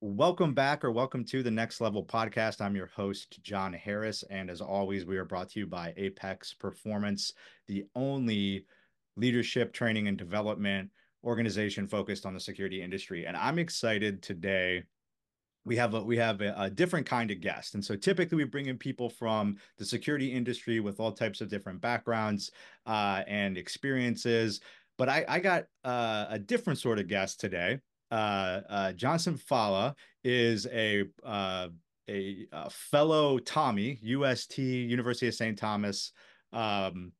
Welcome back or welcome to the Next Level podcast. I'm your host, John Harris. And as always, we are brought to you by Apex Performance, the only leadership training and development organization focused on the security industry. And I'm excited today. We have a we have a, a, different kind of guest, and so typically we bring in people from the security industry with all types of different backgrounds uh, and experiences. But I, I got uh, a different sort of guest today. Uh, uh Johnson Fallah is a uh, a, a, fellow Tommy, UST University of St. Thomas um,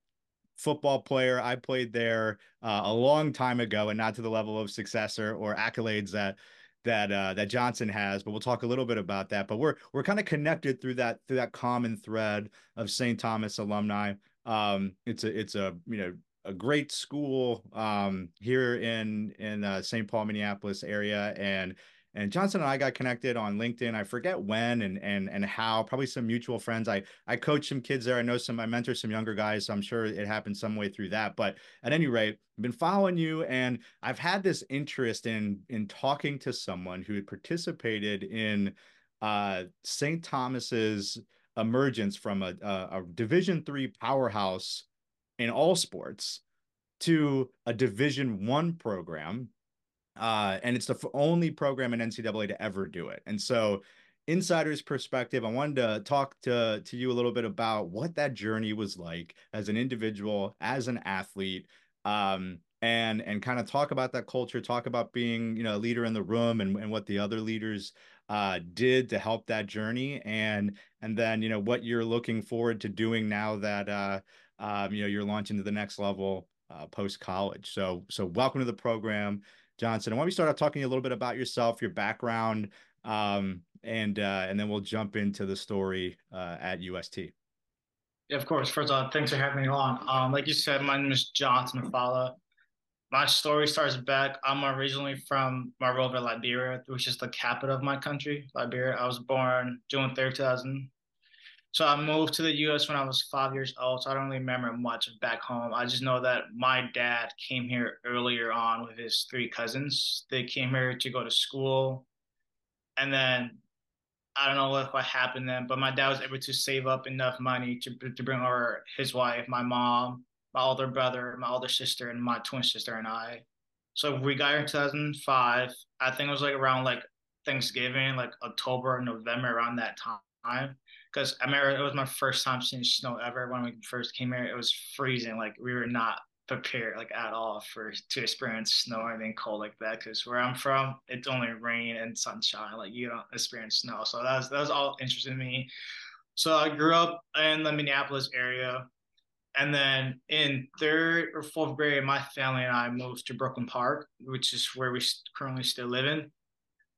football player. I played there uh, a long time ago, and not to the level of success or, or accolades that that uh, that Johnson has. But we'll talk a little bit about that. But we're we're kind of connected through that through that common thread of St. Thomas alumni. Um, it's a it's a you know a great school um, here in in uh, St. Paul, Minneapolis area, and and Johnson and I got connected on LinkedIn. I forget when and and and how. Probably some mutual friends. I I coach some kids there. I know some. I mentor some younger guys. So I'm sure it happened some way through that. But at any rate, I've been following you, and I've had this interest in in talking to someone who had participated in uh, St. Thomas's emergence from a, a, a Division three powerhouse in all sports to a Division one program uh, and it's the only program in NCAA to ever do it. And so, insider's perspective, I wanted to talk to to you a little bit about what that journey was like as an individual, as an athlete, um, and and kind of talk about that culture, talk about being you know a leader in the room, and and what the other leaders uh, did to help that journey, and and then you know what you're looking forward to doing now that uh, um, you know you're launching to the next level uh, post college. So so welcome to the program. Johnson. I want to start off talking a little bit about yourself, your background, um, and uh, and then we'll jump into the story uh, at UST. Yeah, of course. First of all, thanks for having me on. Um, like you said, my name is Johnson Fallah. My story starts back. I'm originally from Monrovia, Liberia, which is the capital of my country, Liberia. I was born June 3rd, 2000, so I moved to the U.S. when I was five years old. So I don't really remember much back home. I just know that my dad came here earlier on with his three cousins. They came here to go to school, and then I don't know what, what happened then, but my dad was able to save up enough money to to bring over his wife, my mom, my older brother, my older sister, and my twin sister and I. So we got here in 2005. I think it was like around like Thanksgiving, like October, November, around that time because I it was my first time seeing snow ever when we first came here. It was freezing, like we were not prepared like at all for to experience snow or anything cold like that. Because where I'm from, it's only rain and sunshine. Like you don't experience snow, so that was that was all interesting to me. So I grew up in the Minneapolis area. And then in third or fourth grade, my family and I moved to Brooklyn Park, which is where we currently still live in.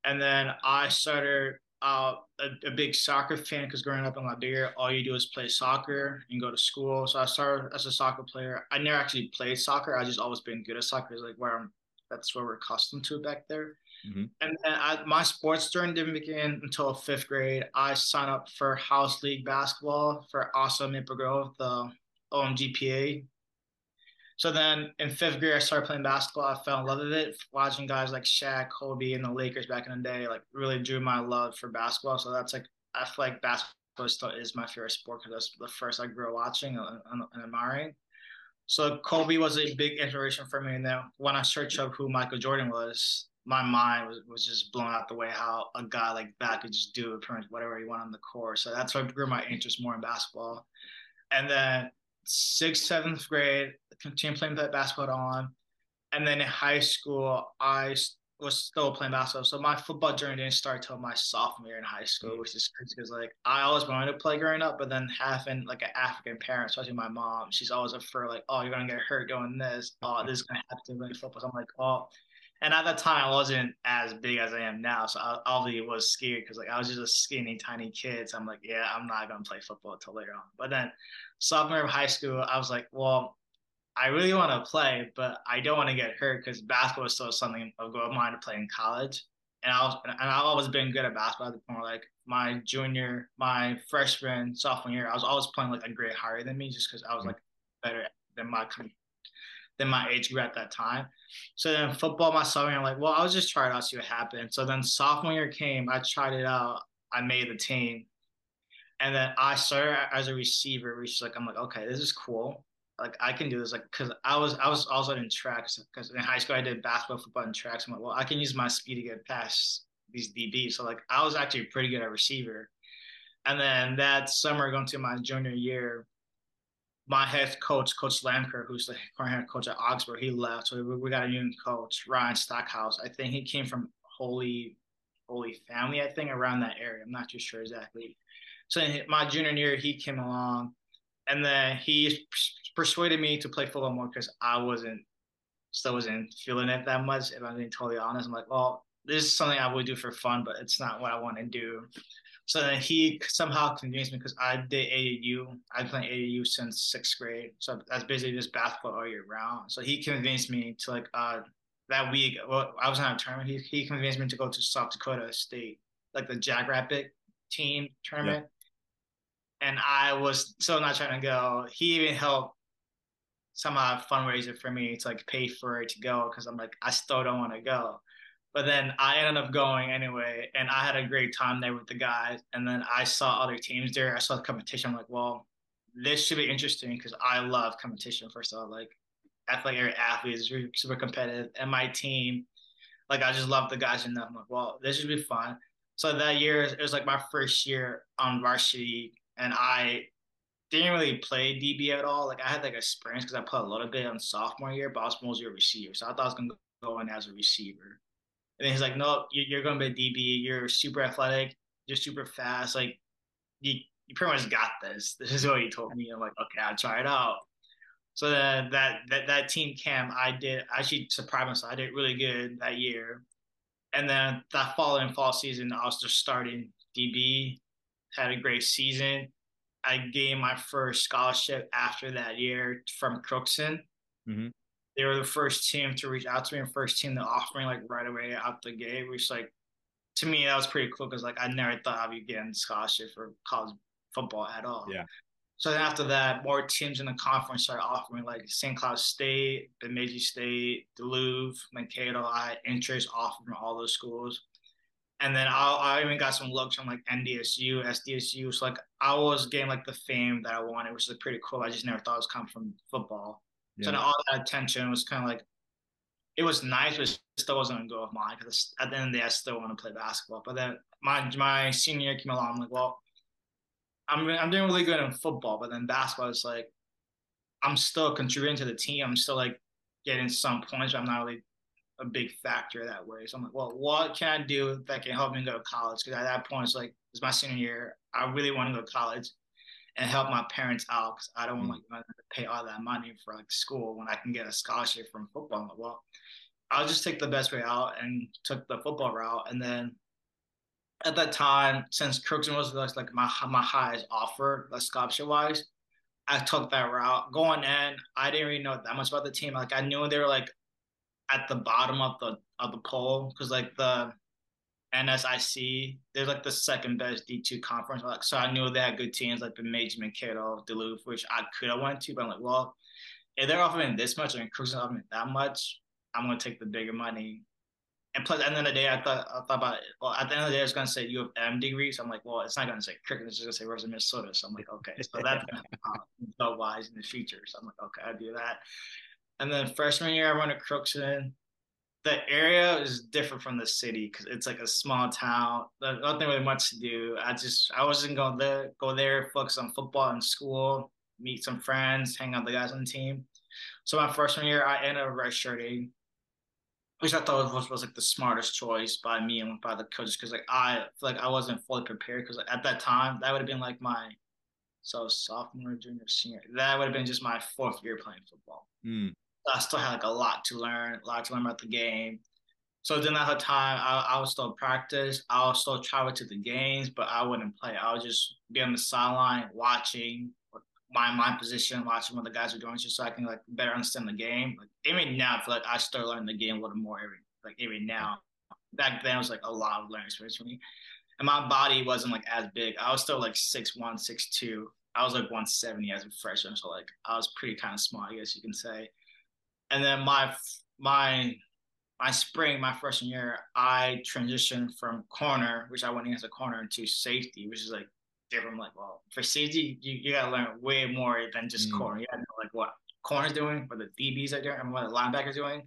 And then I started uh, a, a, big soccer fan because growing up in Liberia, all you do is play soccer and go to school. So I started as a soccer player. I never actually played soccer. I just always been good at soccer. It's like where I'm, that's where we're accustomed to back there. Mm-hmm. And then I, my sports journey didn't begin until fifth grade. I signed up for house league basketball for Osseo Maple Grove, the OMGBA so then in fifth grade, I started playing basketball. I fell in love with it. Watching guys like Shaq, Kobe, and the Lakers back in the day, like really drew my love for basketball. So that's like I feel like basketball still is my favorite sport because that's the first I grew up watching and, and admiring. So Kobe was a big inspiration for me. And then when I searched up who Michael Jordan was, my mind was, was just blown out the way how a guy like that could just do pretty much whatever he wanted on the court. So that's what grew my interest more in basketball. And then sixth, seventh grade, continued playing basketball on. And then in high school, I was still playing basketball. So my football journey didn't start till my sophomore year in high school, which is crazy because like I always wanted to play growing up, but then having like an African parent, especially my mom, she's always afraid like, oh, you're gonna get hurt doing this. Oh, this is gonna happen to football. So I'm like, oh. And at that time, I wasn't as big as I am now, so I obviously was scared because like I was just a skinny, tiny kid. So I'm like, yeah, I'm not gonna play football until later on. But then sophomore of high school, I was like, well, I really want to play, but I don't want to get hurt because basketball is still something of goal of mine to play in college. And I was, and I've always been good at basketball at the point where like my junior, my freshman, sophomore year, I was always playing like a grade higher than me just because I was like better than my than my age group at that time. So then football my sophomore year, I'm like, well, I was just trying out, see what happened. So then sophomore year came, I tried it out, I made the team. And then I started as a receiver, which is like, I'm like, okay, this is cool. Like I can do this, like, cause I was I was also in tracks because in high school I did basketball, football, and tracks. I'm like, well, I can use my speed to get past these DBs. So like I was actually pretty good at receiver. And then that summer, going to my junior year, my head coach, Coach Lamker, who's the current head coach at Augsburg, he left. So we, we got a new coach, Ryan Stockhouse. I think he came from Holy Holy Family, I think, around that area. I'm not too sure exactly. So in my junior year, he came along, and then he persuaded me to play football more because I wasn't still wasn't feeling it that much. If I'm being totally honest, I'm like, well, this is something I would do for fun, but it's not what I want to do. So then he somehow convinced me because I did AAU. I played AAU since sixth grade. So that's basically just basketball all year round. So he convinced me to like uh that week. Well, I was on a tournament. He he convinced me to go to South Dakota State, like the Jackrabbit team tournament. Yeah. And I was so not trying to go. He even helped somehow fundraiser for me to like pay for it to go because I'm like I still don't want to go. But then I ended up going anyway, and I had a great time there with the guys. And then I saw other teams there. I saw the competition. I'm like, well, this should be interesting because I love competition. First of all, like athletic athletes, super, super competitive, and my team, like I just love the guys enough. I'm like, well, this should be fun. So that year, it was like my first year on varsity, and I didn't really play DB at all. Like I had like a experience because I played a little bit on sophomore year, but I was mostly a receiver. So I thought I was gonna go in as a receiver. And then he's like, no, you're going to be a DB. You're super athletic. You're super fast. Like, you, you pretty much got this. This is what he told me. I'm like, okay, I'll try it out. So that that that, that team camp, I did actually surprised myself. I did really good that year. And then that following fall season, I was just starting DB. Had a great season. I gained my first scholarship after that year from Crookston. Mm-hmm they were the first team to reach out to me and first team to offer me like right away out the gate, which like to me that was pretty cool because like I never thought I'd be getting scholarship for college football at all. Yeah. So then after that, more teams in the conference started offering like St. Cloud State, Bemidji State, Duluth, Mankato. I had interest offered from all those schools. And then I, I even got some looks from like NDSU, SDSU. So like I was getting like the fame that I wanted, which is like, pretty cool. I just never thought it was coming from football. Yeah. So all that attention was kind of like, it was nice, but it still wasn't a goal of mine because at the end of the day, I still want to play basketball. But then my my senior year came along, I'm like, well, I'm I'm doing really good in football, but then basketball is like, I'm still contributing to the team. I'm still like getting some points, but I'm not really a big factor that way. So I'm like, well, what can I do that can help me go to college? Because at that point, it's like it's my senior year. I really want to go to college and help my parents out because I don't want mm. like, to pay all that money for like school when I can get a scholarship from football. Well, I'll just take the best way out and took the football route. And then at that time, since Crookston was like my my highest offer, like scholarship wise, I took that route. Going in, I didn't really know that much about the team. Like I knew they were like at the bottom of the of the poll because like the NSIC, they're like the second best D2 conference. Like, so I knew they had good teams like the Bemidji, Mankato, Duluth, which I could have went to, but I'm like, well, if they're offering this much and Crookston offering that much, I'm gonna take the bigger money. And plus, at the end of the day, I thought I thought about it. Well, at the end of the day, I was gonna say you have M degree, so I'm like, well, it's not gonna say cricket, it's just gonna say where's Minnesota. So I'm like, okay, so that's gonna uh, wise in the future. So I'm like, okay, I do that. And then freshman year, I went to Crookston the area is different from the city because it's like a small town. There's nothing really much to do. I just I wasn't going to go there, focus on football and school, meet some friends, hang out with the guys on the team. So my freshman year, I ended up redshirting, which I thought was, was like the smartest choice by me and by the coaches because like I like I wasn't fully prepared because at that time that would have been like my so sophomore, junior, senior. That would have been just my fourth year playing football. Mm. I still had like a lot to learn, a lot to learn about the game. So during that whole time, I, I would still practice. I would still travel to the games, but I wouldn't play. I would just be on the sideline watching my my position, watching what the guys are doing, just so I can like better understand the game. Like even now, I feel like I start learning the game a little more every like even now. Back then, it was like a lot of learning experience for me, and my body wasn't like as big. I was still like six one, six two. I was like 170 as a freshman, so like I was pretty kind of small, I guess you can say. And then my my my spring, my freshman year, I transitioned from corner, which I went against a corner, to safety, which is like different. Like, well, for safety, you, you gotta learn way more than just mm. corner. You gotta know like what corner's doing, what the DBs are doing, and what the linebackers doing.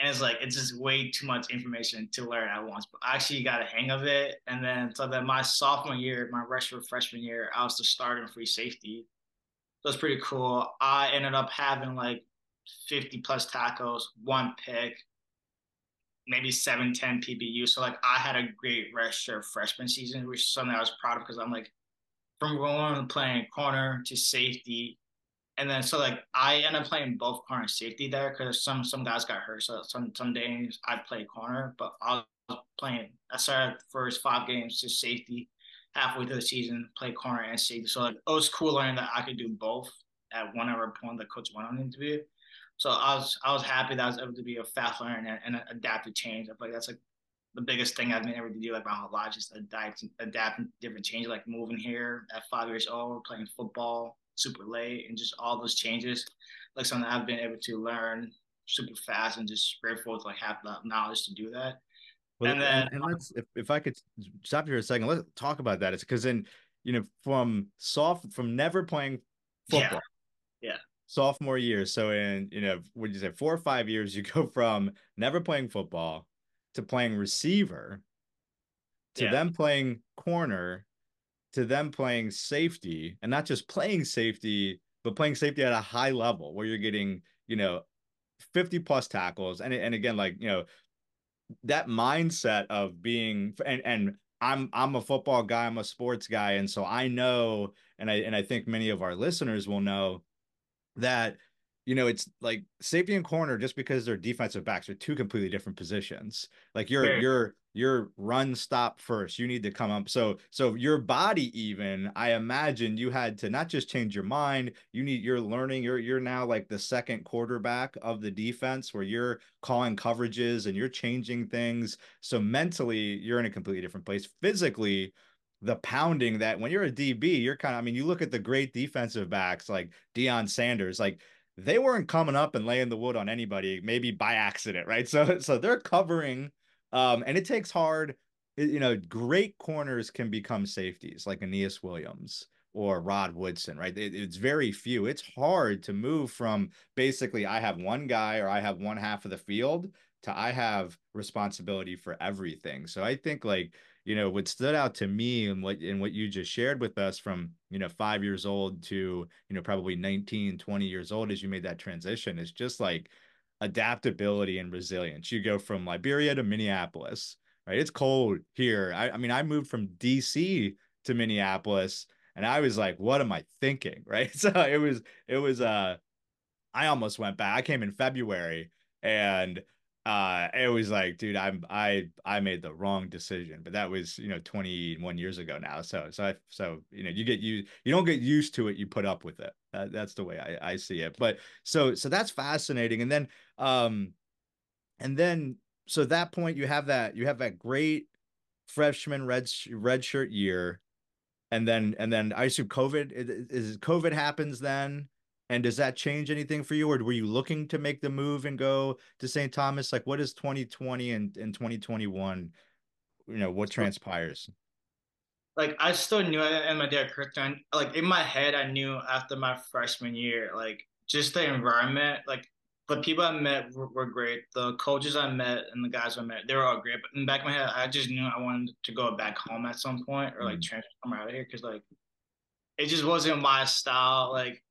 And it's like it's just way too much information to learn at once. But I actually got a hang of it. And then so then my sophomore year, my freshman freshman year, I was the starting free safety. So it's pretty cool. I ended up having like 50 plus tackles, one pick, maybe 7, 10 PBU. So like I had a great redshirt freshman season, which is something I was proud of because I'm like from going and playing corner to safety. And then so like I end up playing both corner and safety there because some some guys got hurt. So some some days I played corner, but I was playing I started first five games to safety halfway through the season, play corner and safety. So like it was cool learning that I could do both at whatever point the coach went on interview. So I was I was happy that I was able to be a fast learner and, and adapt to change. I feel like that's like the biggest thing I've been able to do like my whole life, just adapt adapt different changes, like moving here at five years old, playing football super late, and just all those changes, like something I've been able to learn super fast and just grateful to like have the knowledge to do that. Well, and then and, and let's if, if I could stop you for a second, let's talk about that. It's because then you know from soft from never playing football. Yeah. yeah sophomore year. So in you know, would you say four or five years, you go from never playing football to playing receiver to yeah. them playing corner to them playing safety and not just playing safety but playing safety at a high level where you're getting you know 50 plus tackles and and again like you know that mindset of being and and I'm I'm a football guy I'm a sports guy and so I know and I and I think many of our listeners will know that you know it's like safety and corner just because they're defensive backs are two completely different positions. Like you're yeah. you're you're run stop first. You need to come up. So so your body even i imagine you had to not just change your mind you need you're learning you're you're now like the second quarterback of the defense where you're calling coverages and you're changing things. So mentally you're in a completely different place. Physically the pounding that when you're a DB, you're kind of, I mean, you look at the great defensive backs like Deion Sanders, like they weren't coming up and laying the wood on anybody, maybe by accident, right? So, so they're covering, um, and it takes hard, you know, great corners can become safeties like Aeneas Williams or Rod Woodson, right? It, it's very few. It's hard to move from basically I have one guy or I have one half of the field to I have responsibility for everything. So I think like you know what stood out to me and what and what you just shared with us from you know five years old to you know probably 19 20 years old as you made that transition is just like adaptability and resilience. You go from liberia to minneapolis right? It's cold here. I, I mean i moved from dc to minneapolis and i was like what am i thinking right? So it was it was uh i almost went back. I came in february and uh it was like dude i'm i i made the wrong decision but that was you know 21 years ago now so so I, so you know you get you you don't get used to it you put up with it. That, that's the way I, I see it but so so that's fascinating and then um and then so at that point you have that you have that great freshman red red shirt year and then and then i assume covid is covid happens then and does that change anything for you, or were you looking to make the move and go to St. Thomas? Like, what is 2020 and, and 2021? You know, what transpires? Like, I still knew it in my dad curriculum. Like, in my head, I knew after my freshman year, like, just the environment, like, the people I met were, were, great. The coaches I met and the guys I met, they were all great. But in the back of my head, I just knew I wanted to go back home at some point or like mm. transfer out of here because like it just wasn't my style. Like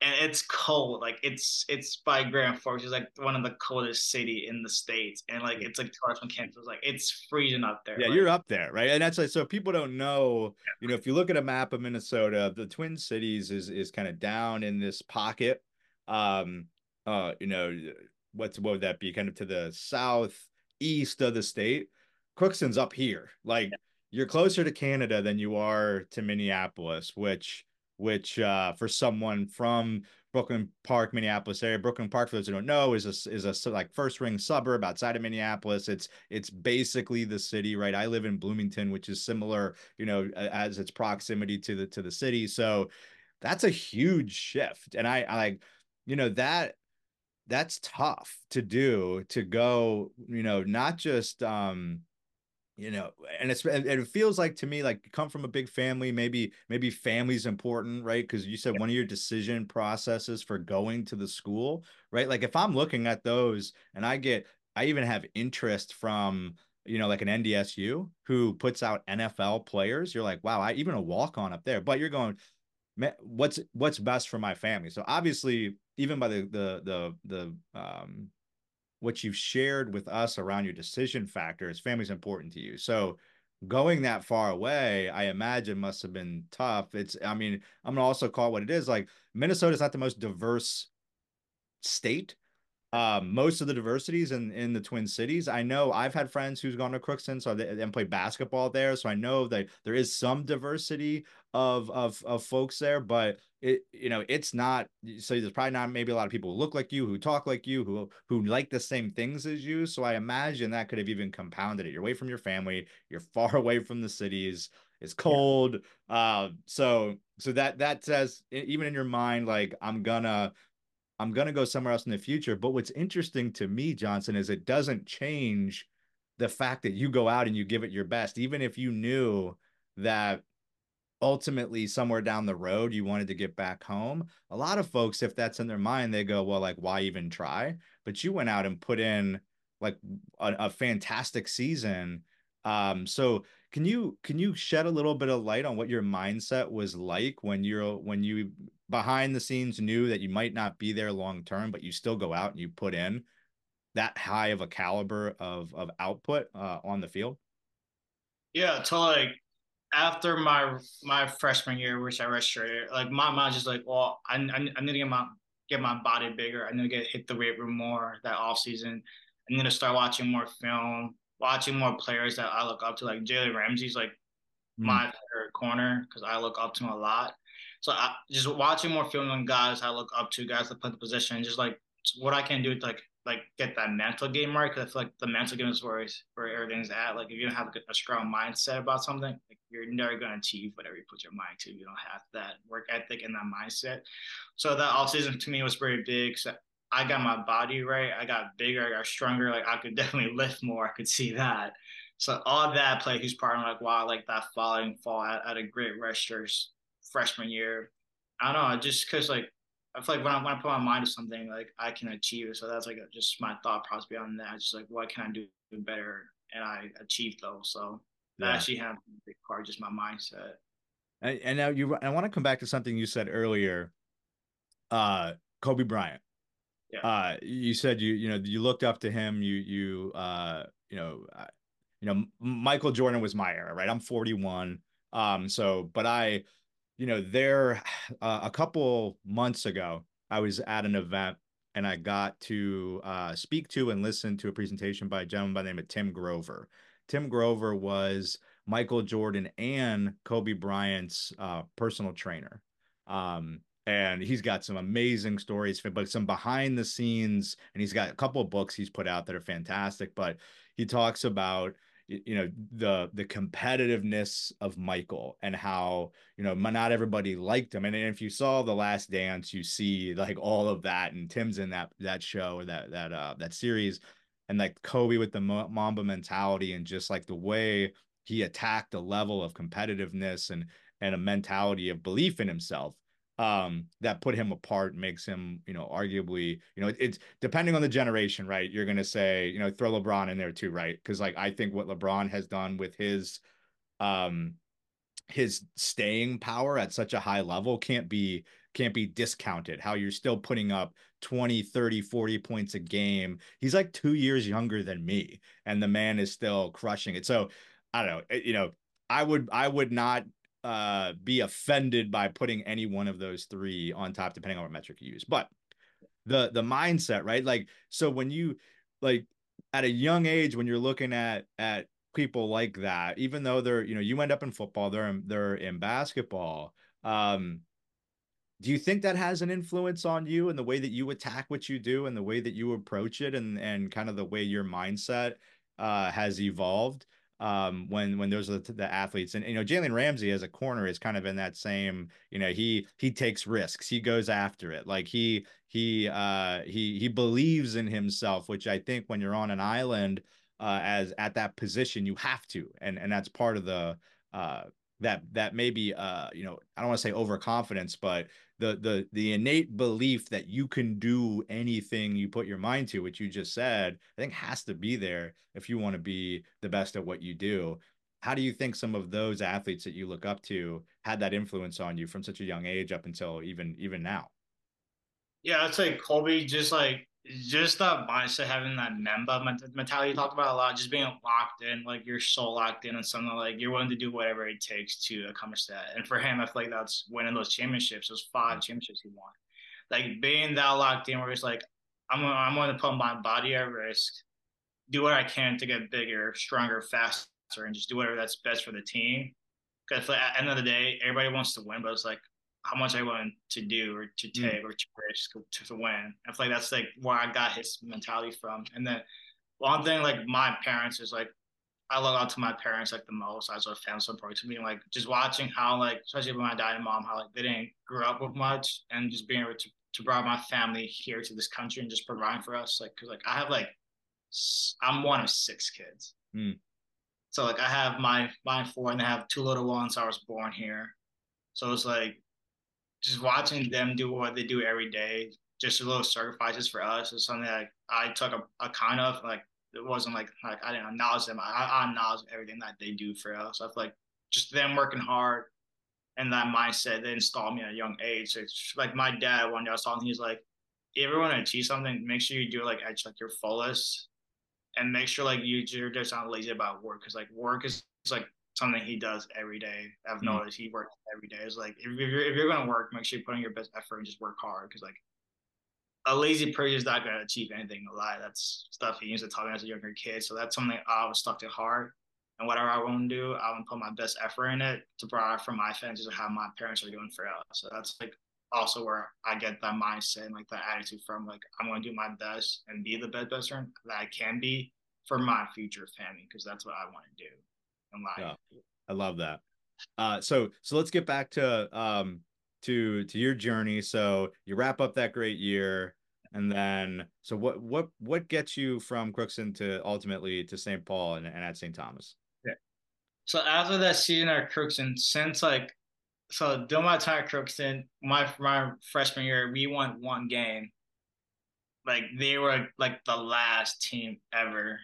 and it's cold. Like it's it's by Grand Forks. It's like one of the coldest city in the states, and like it's like towards Kansas. Like it's freezing up there. Yeah, like, you're up there, right? And that's like so people don't know. You know, if you look at a map of Minnesota, the Twin Cities is is kind of down in this pocket. Um, uh, you know, what's what would that be? Kind of to the southeast of the state. Crookston's up here. Like yeah. you're closer to Canada than you are to Minneapolis, which which uh, for someone from Brooklyn Park, Minneapolis area, Brooklyn Park, for those who don't know, is a is a like first ring suburb outside of Minneapolis. It's it's basically the city, right? I live in Bloomington, which is similar, you know, as its proximity to the to the city. So that's a huge shift, and I I like, you know, that that's tough to do to go, you know, not just um you know and it's and it feels like to me like come from a big family maybe maybe family's important right? Because you said one of your decision processes for going to the school right? Like if i'm looking at those and i get i even have interest from you know like an ndsu who puts out nfl players you're like wow i even a walk on up there. But you're going what's what's best for my family? So obviously even by the the the the um what you've shared with us around your decision factors, family's important to you. So going that far away, I imagine must have been tough. It's, I mean, I'm gonna also call it what it is. Like Minnesota's not the most diverse state um, most of the diversities in in the Twin Cities. I know I've had friends who's gone to Crookston, so they, and played basketball there. So I know that there is some diversity of of of folks there, but it you know it's not. So there's probably not maybe a lot of people who look like you, who talk like you, who who like the same things as you. So I imagine that could have even compounded it. You're away from your family. You're far away from the cities. It's cold. Yeah. Uh, so so that that says even in your mind, like I'm gonna I'm going to go somewhere else in the future. But what's interesting to me, Johnson, is it doesn't change the fact that you go out and you give it your best, even if you knew that ultimately somewhere down the road you wanted to get back home. A lot of folks, if that's in their mind, they go, well, like, why even try? But you went out and put in like a, a fantastic season. Um, so can you can you shed a little bit of light on what your mindset was like when you're when you behind the scenes knew that you might not be there long term, but you still go out and you put in that high of a caliber of of output uh, on the field? Yeah, to like after my my freshman year, which I redshirted, like my mind just like, well, I, I, I need to get my get my body bigger. I need to get hit the weight room more that off season. I need to start watching more film, watching more players that I look up to. Like Jalen Ramsey's like mm. my favorite corner because I look up to him a lot. So I, just watching more film on guys I look up to, guys that play the position, just like what I can do to like like get that mental game right. Because I feel like the mental game is where where everything's at. Like if you don't have a, a strong mindset about something, like you're never going to achieve whatever you put your mind to. You don't have that work ethic and that mindset. So that off season to me was very big. So I got my body right. I got bigger. I got stronger. Like I could definitely lift more. I could see that. So all that play, he's part of like wow, like that following fall at, at a great resters freshman year. I don't know, just because like I feel like when I when I put my mind to something, like I can achieve it. So that's like just my thought process beyond that. Just like what can I do better, and I achieved those. So that yeah. actually had a big part, just my mindset. And, and now you, I want to come back to something you said earlier. Uh, Kobe Bryant. Yeah. Uh, you said you you know you looked up to him. You you uh you know uh, you know Michael Jordan was my era, right? I'm 41. Um, so but I you know, there uh, a couple months ago, I was at an event and I got to uh, speak to and listen to a presentation by a gentleman by the name of Tim Grover. Tim Grover was Michael Jordan and Kobe Bryant's uh, personal trainer. Um, and he's got some amazing stories, but some behind the scenes, and he's got a couple of books he's put out that are fantastic. But he talks about you know the the competitiveness of Michael and how you know not everybody liked him and if you saw the last dance you see like all of that and Tim's in that that show or that that uh that series and like Kobe with the Mamba mentality and just like the way he attacked a level of competitiveness and and a mentality of belief in himself um, that put him apart makes him, you know, arguably, you know, it's depending on the generation, right? You're gonna say, you know, throw LeBron in there too, right? Because like I think what LeBron has done with his um his staying power at such a high level can't be can't be discounted how you're still putting up 20 30 40 points a game he's like 2 years younger than me and the man is still crushing it so i don't know you know i would i would not uh, be offended by putting any one of those three on top, depending on what metric you use. But the the mindset, right? Like, so when you like at a young age, when you're looking at at people like that, even though they're, you know, you end up in football, they're in, they're in basketball. Um, do you think that has an influence on you and the way that you attack what you do and the way that you approach it and and kind of the way your mindset uh, has evolved? Um, when when those are the, the athletes. And you know, Jalen Ramsey as a corner is kind of in that same. You know, he he takes risks. He goes after it. Like he he uh, he he believes in himself, which I think when you're on an island uh, as at that position, you have to, and and that's part of the uh, that that maybe uh you know I don't want to say overconfidence, but the the the innate belief that you can do anything you put your mind to, which you just said, I think has to be there if you want to be the best at what you do. How do you think some of those athletes that you look up to had that influence on you from such a young age up until even even now? Yeah, I'd say Kobe just like just that mindset, having that Mamba mentality you talked about a lot, just being locked in, like you're so locked in on something, like you're willing to do whatever it takes to accomplish that. And for him, I feel like that's winning those championships, those five mm-hmm. championships he won. Like being that locked in, where it's like, I'm gonna, I'm going to put my body at risk, do what I can to get bigger, stronger, faster, and just do whatever that's best for the team. Because at the end of the day, everybody wants to win, but it's like how much I want to do or to hmm. take mm. or to risk to, to win. I feel like that's like where I got his mentality from. And then one thing, like my parents is like, I look out to my parents like the most as a family support to me. Like just watching how like, especially with my dad and mom, how like they didn't grow up with much and just being able to, to bring my family here to this country and just provide for us. Like, cause like I have like, I'm one of six kids. Mm. So like I have my my four and I have two little ones. I was born here. So it's like just watching them do what they do every day, just little sacrifices for us is something that I took a, a kind of like it wasn't like like I didn't acknowledge them. I, I acknowledge everything that they do for us. I feel like just them working hard and that mindset they installed me at a young age. So it's like my dad one day I was talking, he's like, if you want to achieve something, make sure you do like at like your fullest and make sure like you you're just not lazy about work because like work is like something he does every day. I've mm-hmm. noticed he works every day. It's like if, if you're if you're gonna work, make sure you put in your best effort and just work hard. Because like a lazy person is not gonna achieve anything in life. That's stuff he used to tell me as a younger kid. So that's something I was stuck to heart. And whatever I want to do, I want to put my best effort in it to provide for my fans and how my parents are doing for us. So that's like also where I get that mindset and like that attitude from. Like I'm going to do my best and be the best best friend that I can be for my future family because that's what I want to do in life. I love that. Uh, so so let's get back to um to to your journey. So you wrap up that great year, and then so what what what gets you from Crookston to ultimately to St. Paul and, and at St. Thomas? Yeah. So after that season at Crookston, since like so during my time at Crookston, my my freshman year, we won one game. Like they were like the last team ever,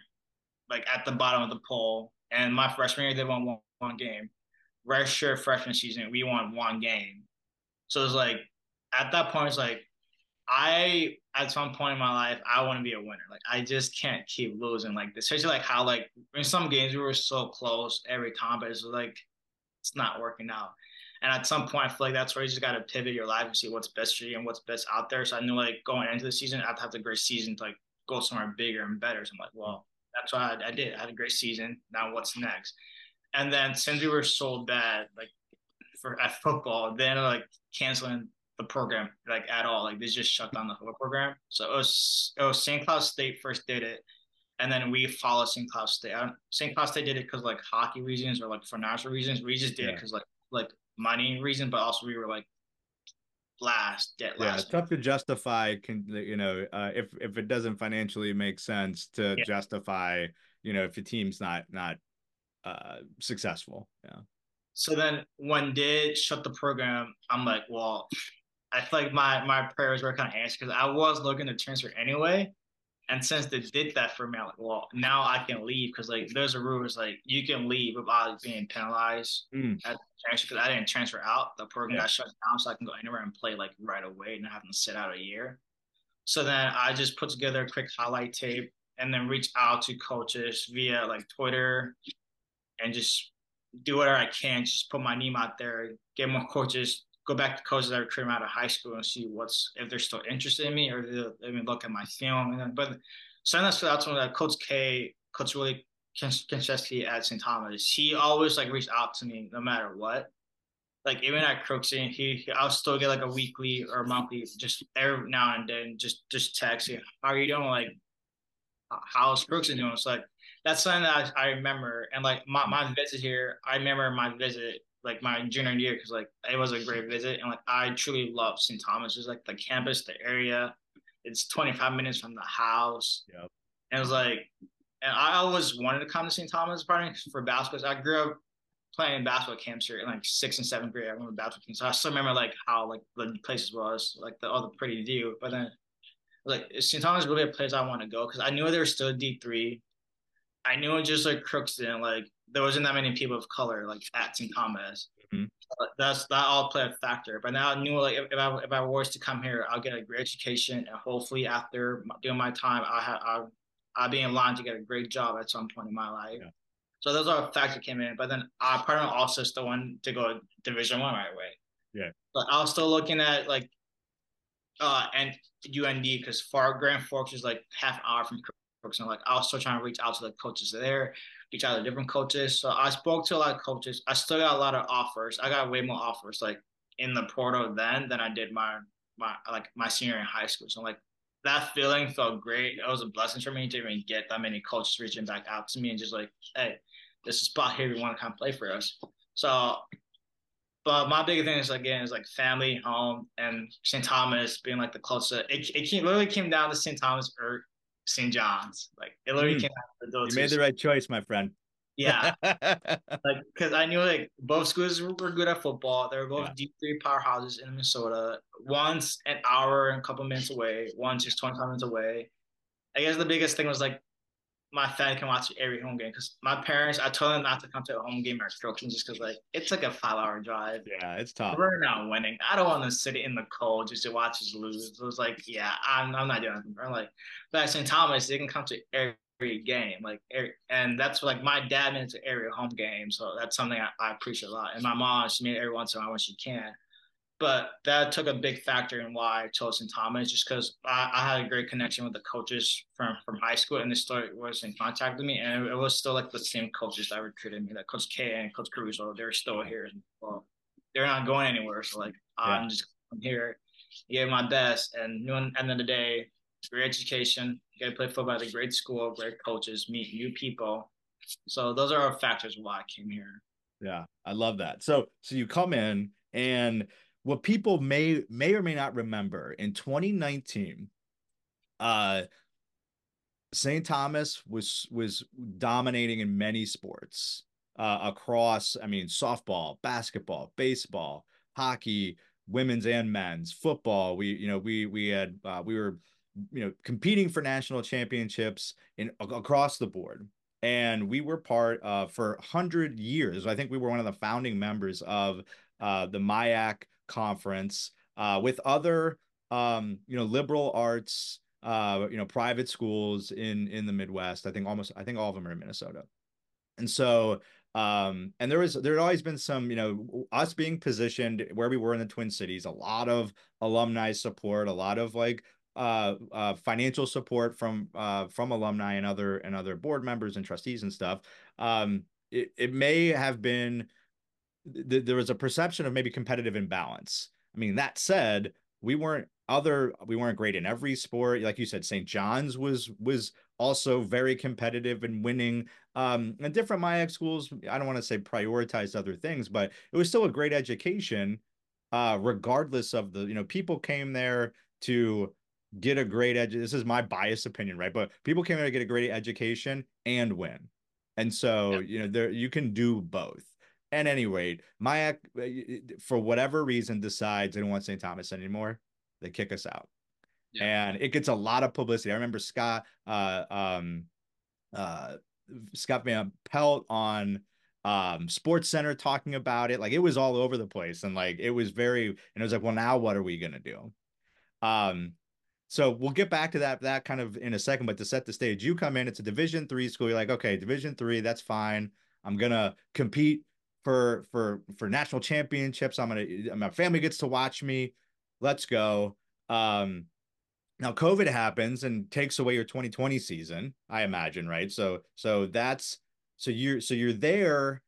like at the bottom of the poll. And my freshman year, they won one, one game. Redshirt freshman season, we won one game. So it's like at that point, it's like I at some point in my life, I want to be a winner. Like I just can't keep losing like this. Especially like how like in some games we were so close every time, but it's like it's not working out. And at some point, I feel like that's where you just got to pivot your life and see what's best for you and what's best out there. So I knew like going into the season, I have to have a great season to like go somewhere bigger and better. So I'm like, well, that's what I, I did. I had a great season. Now what's next? And then since we were so bad, like for at football, then like canceling the program like at all. Like they just shut down the whole program. So it was it was St. Cloud State first did it, and then we followed St. Cloud State. St. Cloud State did it because like hockey reasons or like financial reasons. We just did yeah. it because like like money reason, but also we were like last get last. Yeah, it's tough to justify. Can you know uh, if if it doesn't financially make sense to yeah. justify you know if the team's not not uh successful. Yeah. So then when did shut the program, I'm like, well, I feel like my my prayers were kind of answered because I was looking to transfer anyway. And since they did that for me, I'm like, well, now I can leave because like there's a rule is like you can leave without being penalized mm. at because I didn't transfer out. The program yeah. got shut down, so I can go anywhere and play like right away, not having to sit out a year. So then I just put together a quick highlight tape and then reach out to coaches via like Twitter and just do whatever I can, just put my name out there, get more coaches go back to coaches that recruit out of high school and see what's if they're still interested in me or they me look at my film. And then, but so that's when that Coach K, Coach Willie Kincheski at St. Thomas, he always like reached out to me no matter what. Like even at Crookston, he, he I'll still get like a weekly or monthly, just every now and then, just just text, how are you doing? Like, how's Crookston doing? It's like that's something that I, I remember. And like my, my visit here, I remember my visit like my junior year because like it was a great visit and like I truly love St. Thomas. It's like the campus, the area. It's 25 minutes from the house. Yep. And it was like, and I always wanted to come to St. Thomas partly for basketball. I grew up playing basketball camps here in like sixth and seventh grade. I remember basketball camps. So I still remember like how like the places was, like the all the pretty view. But then like St. Thomas really a place I want to go because I knew there was still D three. I knew it just like Crookston, like there wasn't that many people of color like at St. Thomas. Mm-hmm. That's that all played a factor. But now I knew like if, if I if I was to come here, I'll get a great education, and hopefully after doing my time, I have I'll, I'll be in line to get a great job at some point in my life. Yeah. So those are factors that came in. But then I partner also still want to go Division One right away. Yeah. But I was still looking at like uh and UND because Far Grand Forks is like half hour from Crookston. Like I was still trying to reach out to the coaches there each other, different coaches. So I spoke to a lot of coaches. I still got a lot of offers. I got way more offers like in the portal then than I did my my like my senior in high school. So like that feeling felt great. It was a blessing for me to even get that many coaches reaching back out to me and just like, hey, this is a spot here we want to come play for us. So but my big thing is again is like family, home, and St. Thomas being like the closest. It, it came, literally came down to St. Thomas or St. John's. Like it literally mm. came out those. You made the right choice, my friend. Yeah, like because I knew like both schools were good at football. They were both yeah. D three powerhouses in Minnesota. Once an hour and a couple minutes away. Once just twenty five minutes away. I guess the biggest thing was like my family can watch every home game because my parents, I told them not to come to a home game or instructions just because like it's like a five hour drive. Yeah, it's tough. We're not winning. I don't want to sit in the cold just to watch us lose. So it was like, yeah, I'm, I'm not doing it. I'm like, but at St. Thomas, they can come to every game, like, and that's like my dad made it to every home game, so that's something I, I appreciate a lot. And my mom, she made it every once in a while when she can but that took a big factor in why I chose St. Thomas, just because I, I, had a great connection with the coaches from from high school, and they still was in contact with me, and it was still like the same coaches that recruited me, like Coach K and Coach Caruso. They're still here. Well, they're not going anywhere, so like yeah. I'm just I'm here, gave my best, and at the end of the day, great education. You got to play football at a great school, great coaches, meet new people. So those are our factors why I came here. Yeah, I love that. So so you come in and what people may may or may not remember in 2019 uh St. Thomas was was dominating in many sports uh, across I mean softball, basketball, baseball, hockey, women's and men's, football. We you know we we had uh, we were you know competing for national championships in across the board and we were part uh, for 100 years i think we were one of the founding members of uh, the MIAC conference uh, with other um, you know liberal arts uh, you know private schools in in the Midwest. I think almost I think all of them are in Minnesota, and so um, and there was there had always been some you know us being positioned where we were in the Twin Cities, a lot of alumni support, a lot of like uh, uh, financial support from uh, from alumni and other and other board members and trustees and stuff. Um, it, it may have been th- there was a perception of maybe competitive imbalance. I mean, that said, we weren't other we weren't great in every sport. Like you said, St. John's was was also very competitive and winning. Um, and different MIAC schools, I don't want to say prioritized other things, but it was still a great education, uh, regardless of the, you know, people came there to get a great edge. This is my biased opinion, right? But people came there to get a great education and win. And so, yeah. you know, there you can do both. At any rate, MIAC, uh, for whatever reason, decides they don't want St. Thomas anymore. They kick us out. Yeah. And it gets a lot of publicity. I remember Scott, uh, um, uh, Scott Van Pelt on um SportsCenter talking about it like it was all over the place and like it was very and it was like well now what are we gonna do um so we'll get back to that that kind of in a second but to set the stage you come in it's a division three school you're like okay division three that's fine i'm gonna compete for for for national championships. I'm gonna my family gets to watch me. Let's go. Um, now COVID happens and takes away your 2020 season. I imagine, right? So so that's so you're so you're there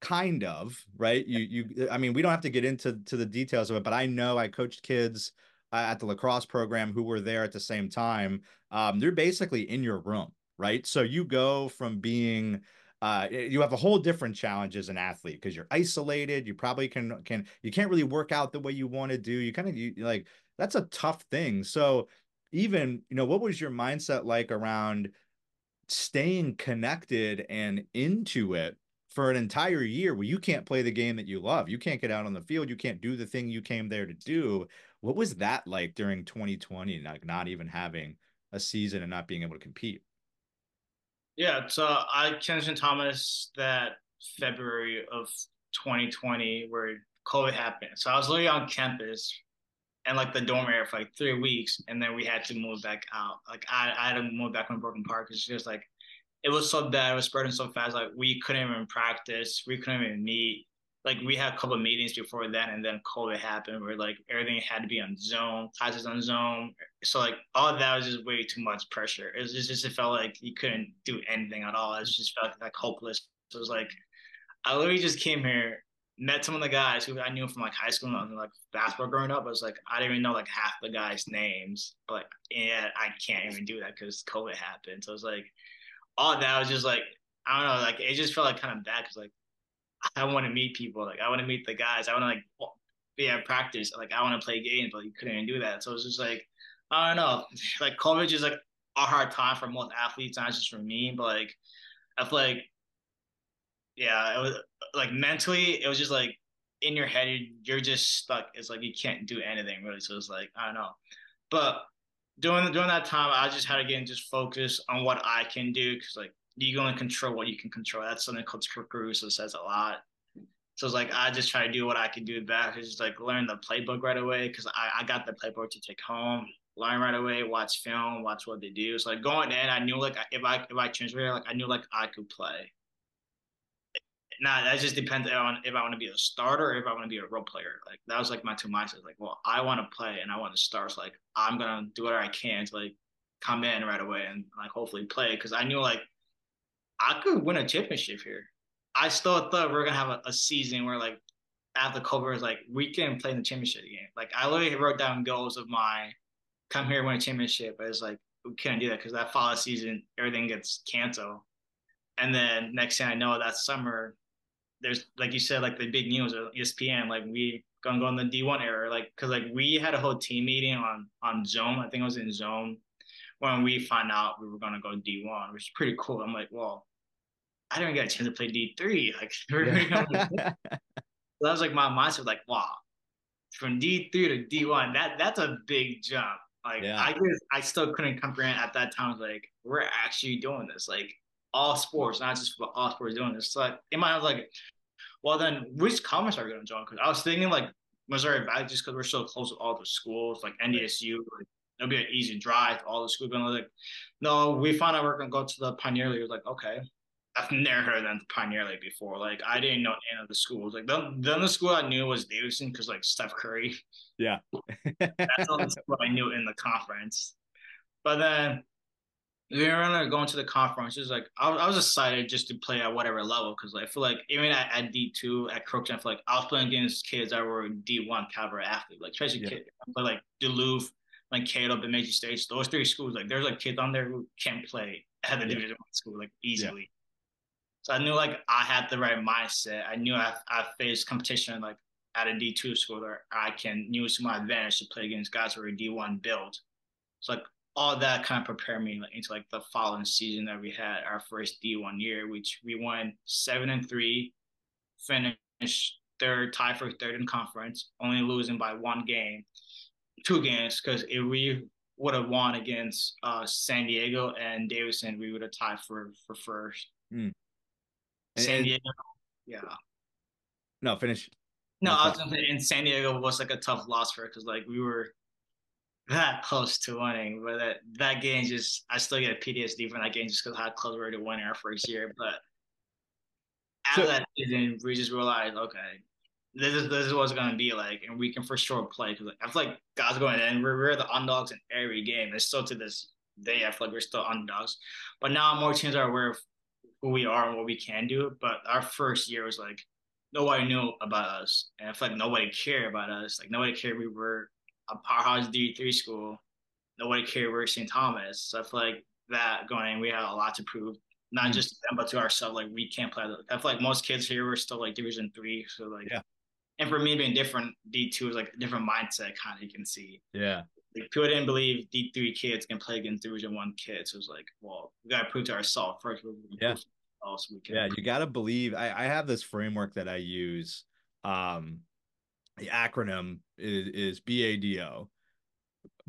kind of right you you i mean we don't have to get into to the details of it but i know i coached kids uh, at the lacrosse program who were there at the same time um, they're basically in your room right? So you go from being uh, you have a whole different challenge as an athlete because you're isolated. You probably can can you can't really work out the way you want to do. You kind of you like that's a tough thing. So even you know what was your mindset like around staying connected and into it for an entire year where you can't play the game that you love. You can't get out on the field. You can't do the thing you came there to do. What was that like during 2020, like not even having a season and not being able to compete? Yeah, so I Kensington Thomas that February of 2020 where COVID happened. So I was literally on campus and like the dorm area for like three weeks, and then we had to move back out. Like I, I had to move back on Brooklyn Park. It's just like it was so bad. It was spreading so fast. Like we couldn't even practice. We couldn't even meet. Like we had a couple of meetings before that and then COVID happened, where like everything had to be on Zoom, classes on Zoom. So like all that was just way too much pressure. It was just it felt like you couldn't do anything at all. It just felt like hopeless. It was like I literally just came here, met some of the guys who I knew from like high school and like basketball growing up. I was like I didn't even know like half the guys' names, but yeah, I can't even do that because COVID happened. So it was like all that was just like I don't know, like it just felt like kind of bad because like I want to meet people, like I want to meet the guys, I want to like be at practice, like I want to play games, but you couldn't even do that. So it's just like I don't know, like college is like a hard time for most athletes, not just for me, but like I feel like yeah, it was like mentally, it was just like in your head, you're just stuck. It's like you can't do anything really. So it's like I don't know, but during during that time, I just had to get just focus on what I can do because like you can only control what you can control. That's something Coach Caruso says a lot. So it's like I just try to do what I can do best. Just like learn the playbook right away because I, I got the playbook to take home, learn right away, watch film, watch what they do. So like going in, I knew like if I if I transfer, like I knew like I could play. Now that just depends on if I want to be a starter or if I want to be a role player. Like that was like my two mindsets. Like, well, I want to play and I want to start. So like I'm gonna do whatever I can to like come in right away and like hopefully play because I knew like I could win a championship here. I still thought we are gonna have a, a season where like after COVID was like we can play in the championship game. Like I literally wrote down goals of my come here win a championship. But it's like we can't do that because that fall season everything gets canceled. And then next thing I know, that summer there's like you said, like the big news of ESPN, like we gonna go in the D1 era, like because like we had a whole team meeting on on Zoom. I think it was in Zoom when we found out we were gonna go D1, which is pretty cool. I'm like, well, I didn't get a chance to play D3. Like that was like my mindset, like, wow, from D3 to D1, that that's a big jump. Like yeah. I guess I still couldn't comprehend at that time. Like we're actually doing this. Like all sports, not just all sports doing this. So like in my mind, like well, then which conference are we going to join? Because I was thinking like Missouri Valley, just because we're so close to all the schools, like NDSU, like it'll be an easy drive to all the schools. And like, no, we found out we're going to go to the Pioneer League. like, okay. I've never heard of them League before. Like, I didn't know any of the schools. Like, the, the only school I knew was Davidson because, like, Steph Curry. Yeah. That's all school I knew in the conference. But then we were going to the conference. It was like I, I was excited just to play at whatever level because like, I feel like even at, at D two at Crookston, I feel like I was playing against kids that were D one caliber athlete, like especially yeah. kids play like Duluth, like Cato, Bemidji State. Those three schools, like there's like kids on there who can't play at the yeah. Division one school like easily. So I knew like I had the right mindset. I knew I I faced competition like at a D two school where I can use my advantage to play against guys who are D one build. So like all that kind of prepared me like, into like the following season that we had our first D1 year, which we won seven and three, finished third, tie for third in conference, only losing by one game, two games, because if we would have won against uh, San Diego and Davidson, we would have tied for for first. Mm. San and, Diego, yeah. No, finish. No, I was gonna say in San Diego was like a tough loss for because like we were that close to winning, but that, that game just I still get a PTSD from that game just because how close we were to winning our first year. But after so, that season, we just realized, okay, this is this is what it's gonna be like, and we can for sure play because like, I feel like guys going in, we're, we're the underdogs in every game. And still to this day, I feel like we're still underdogs. But now more teams are aware of who we are and what we can do. But our first year was like nobody knew about us, and I feel like nobody cared about us. Like nobody cared we were a powerhouse D three school, nobody cared we were St. Thomas. So I feel like that going. We had a lot to prove, not mm-hmm. just to them, but to ourselves. Like we can't play. I feel like most kids here were still like Division three, so like yeah. And for me being different, D two is like a different mindset. Kind of you can see. Yeah. Like people didn't believe D three kids can play against Division one kids. It was like, well, we gotta prove to ourselves first. Yeah. So we can yeah, you gotta believe. I, I have this framework that I use. Um, the acronym is, is BADO.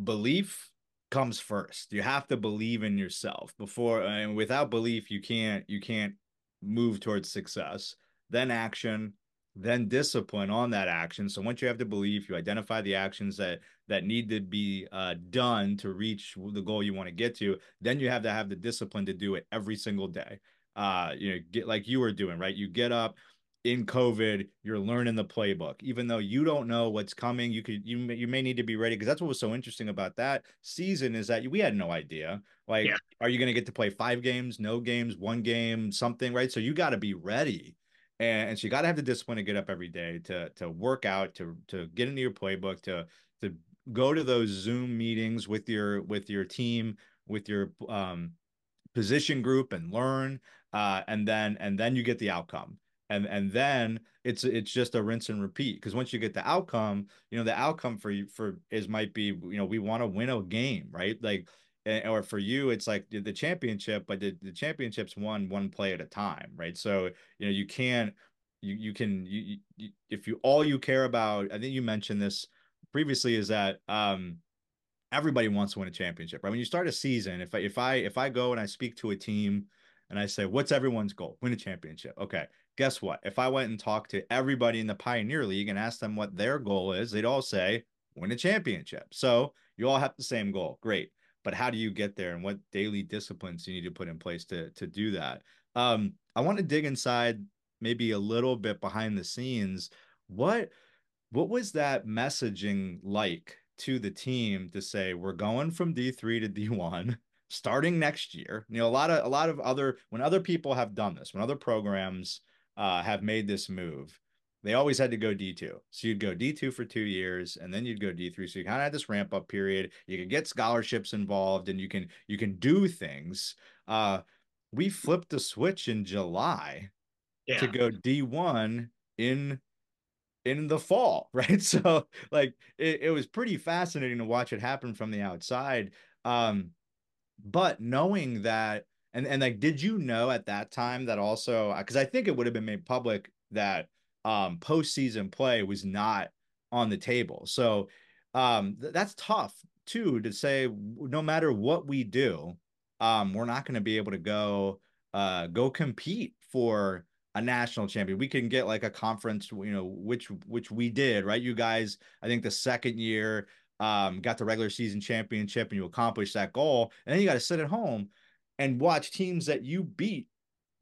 Belief comes first. You have to believe in yourself before and without belief you can't you can't move towards success. Then action, then discipline on that action. So once you have the belief, you identify the actions that that need to be uh, done to reach the goal you want to get to. Then you have to have the discipline to do it every single day. Uh, you know, get like you were doing, right? You get up, in COVID, you're learning the playbook. Even though you don't know what's coming, you could you you may need to be ready because that's what was so interesting about that season is that we had no idea. Like, yeah. are you going to get to play five games, no games, one game, something, right? So you got to be ready, and, and so you got to have the discipline to get up every day to to work out, to to get into your playbook, to to go to those Zoom meetings with your with your team, with your um position group, and learn. Uh, and then and then you get the outcome and and then it's it's just a rinse and repeat because once you get the outcome you know the outcome for you for is might be you know we want to win a game right like or for you it's like the championship but the, the championships won one play at a time right so you know you can't you you can you, you if you all you care about i think you mentioned this previously is that um everybody wants to win a championship right when you start a season if i if i if i go and i speak to a team and i say what's everyone's goal win a championship okay guess what? If I went and talked to everybody in the Pioneer League and asked them what their goal is, they'd all say win a championship. So you all have the same goal. Great. But how do you get there and what daily disciplines you need to put in place to, to do that? Um, I want to dig inside maybe a little bit behind the scenes. What what was that messaging like to the team to say we're going from D3 to D1 starting next year? You know, a lot of a lot of other when other people have done this, when other programs uh, have made this move, they always had to go D2. So you'd go D2 for two years and then you'd go D3. So you kind of had this ramp up period. You could get scholarships involved and you can you can do things. Uh we flipped the switch in July yeah. to go D1 in in the fall, right? So like it, it was pretty fascinating to watch it happen from the outside. Um, but knowing that and and like, did you know at that time that also because I think it would have been made public that um postseason play was not on the table. So um th- that's tough too to say no matter what we do, um, we're not going to be able to go uh go compete for a national champion. We can get like a conference, you know, which which we did, right? You guys, I think the second year um got the regular season championship and you accomplished that goal, and then you got to sit at home and watch teams that you beat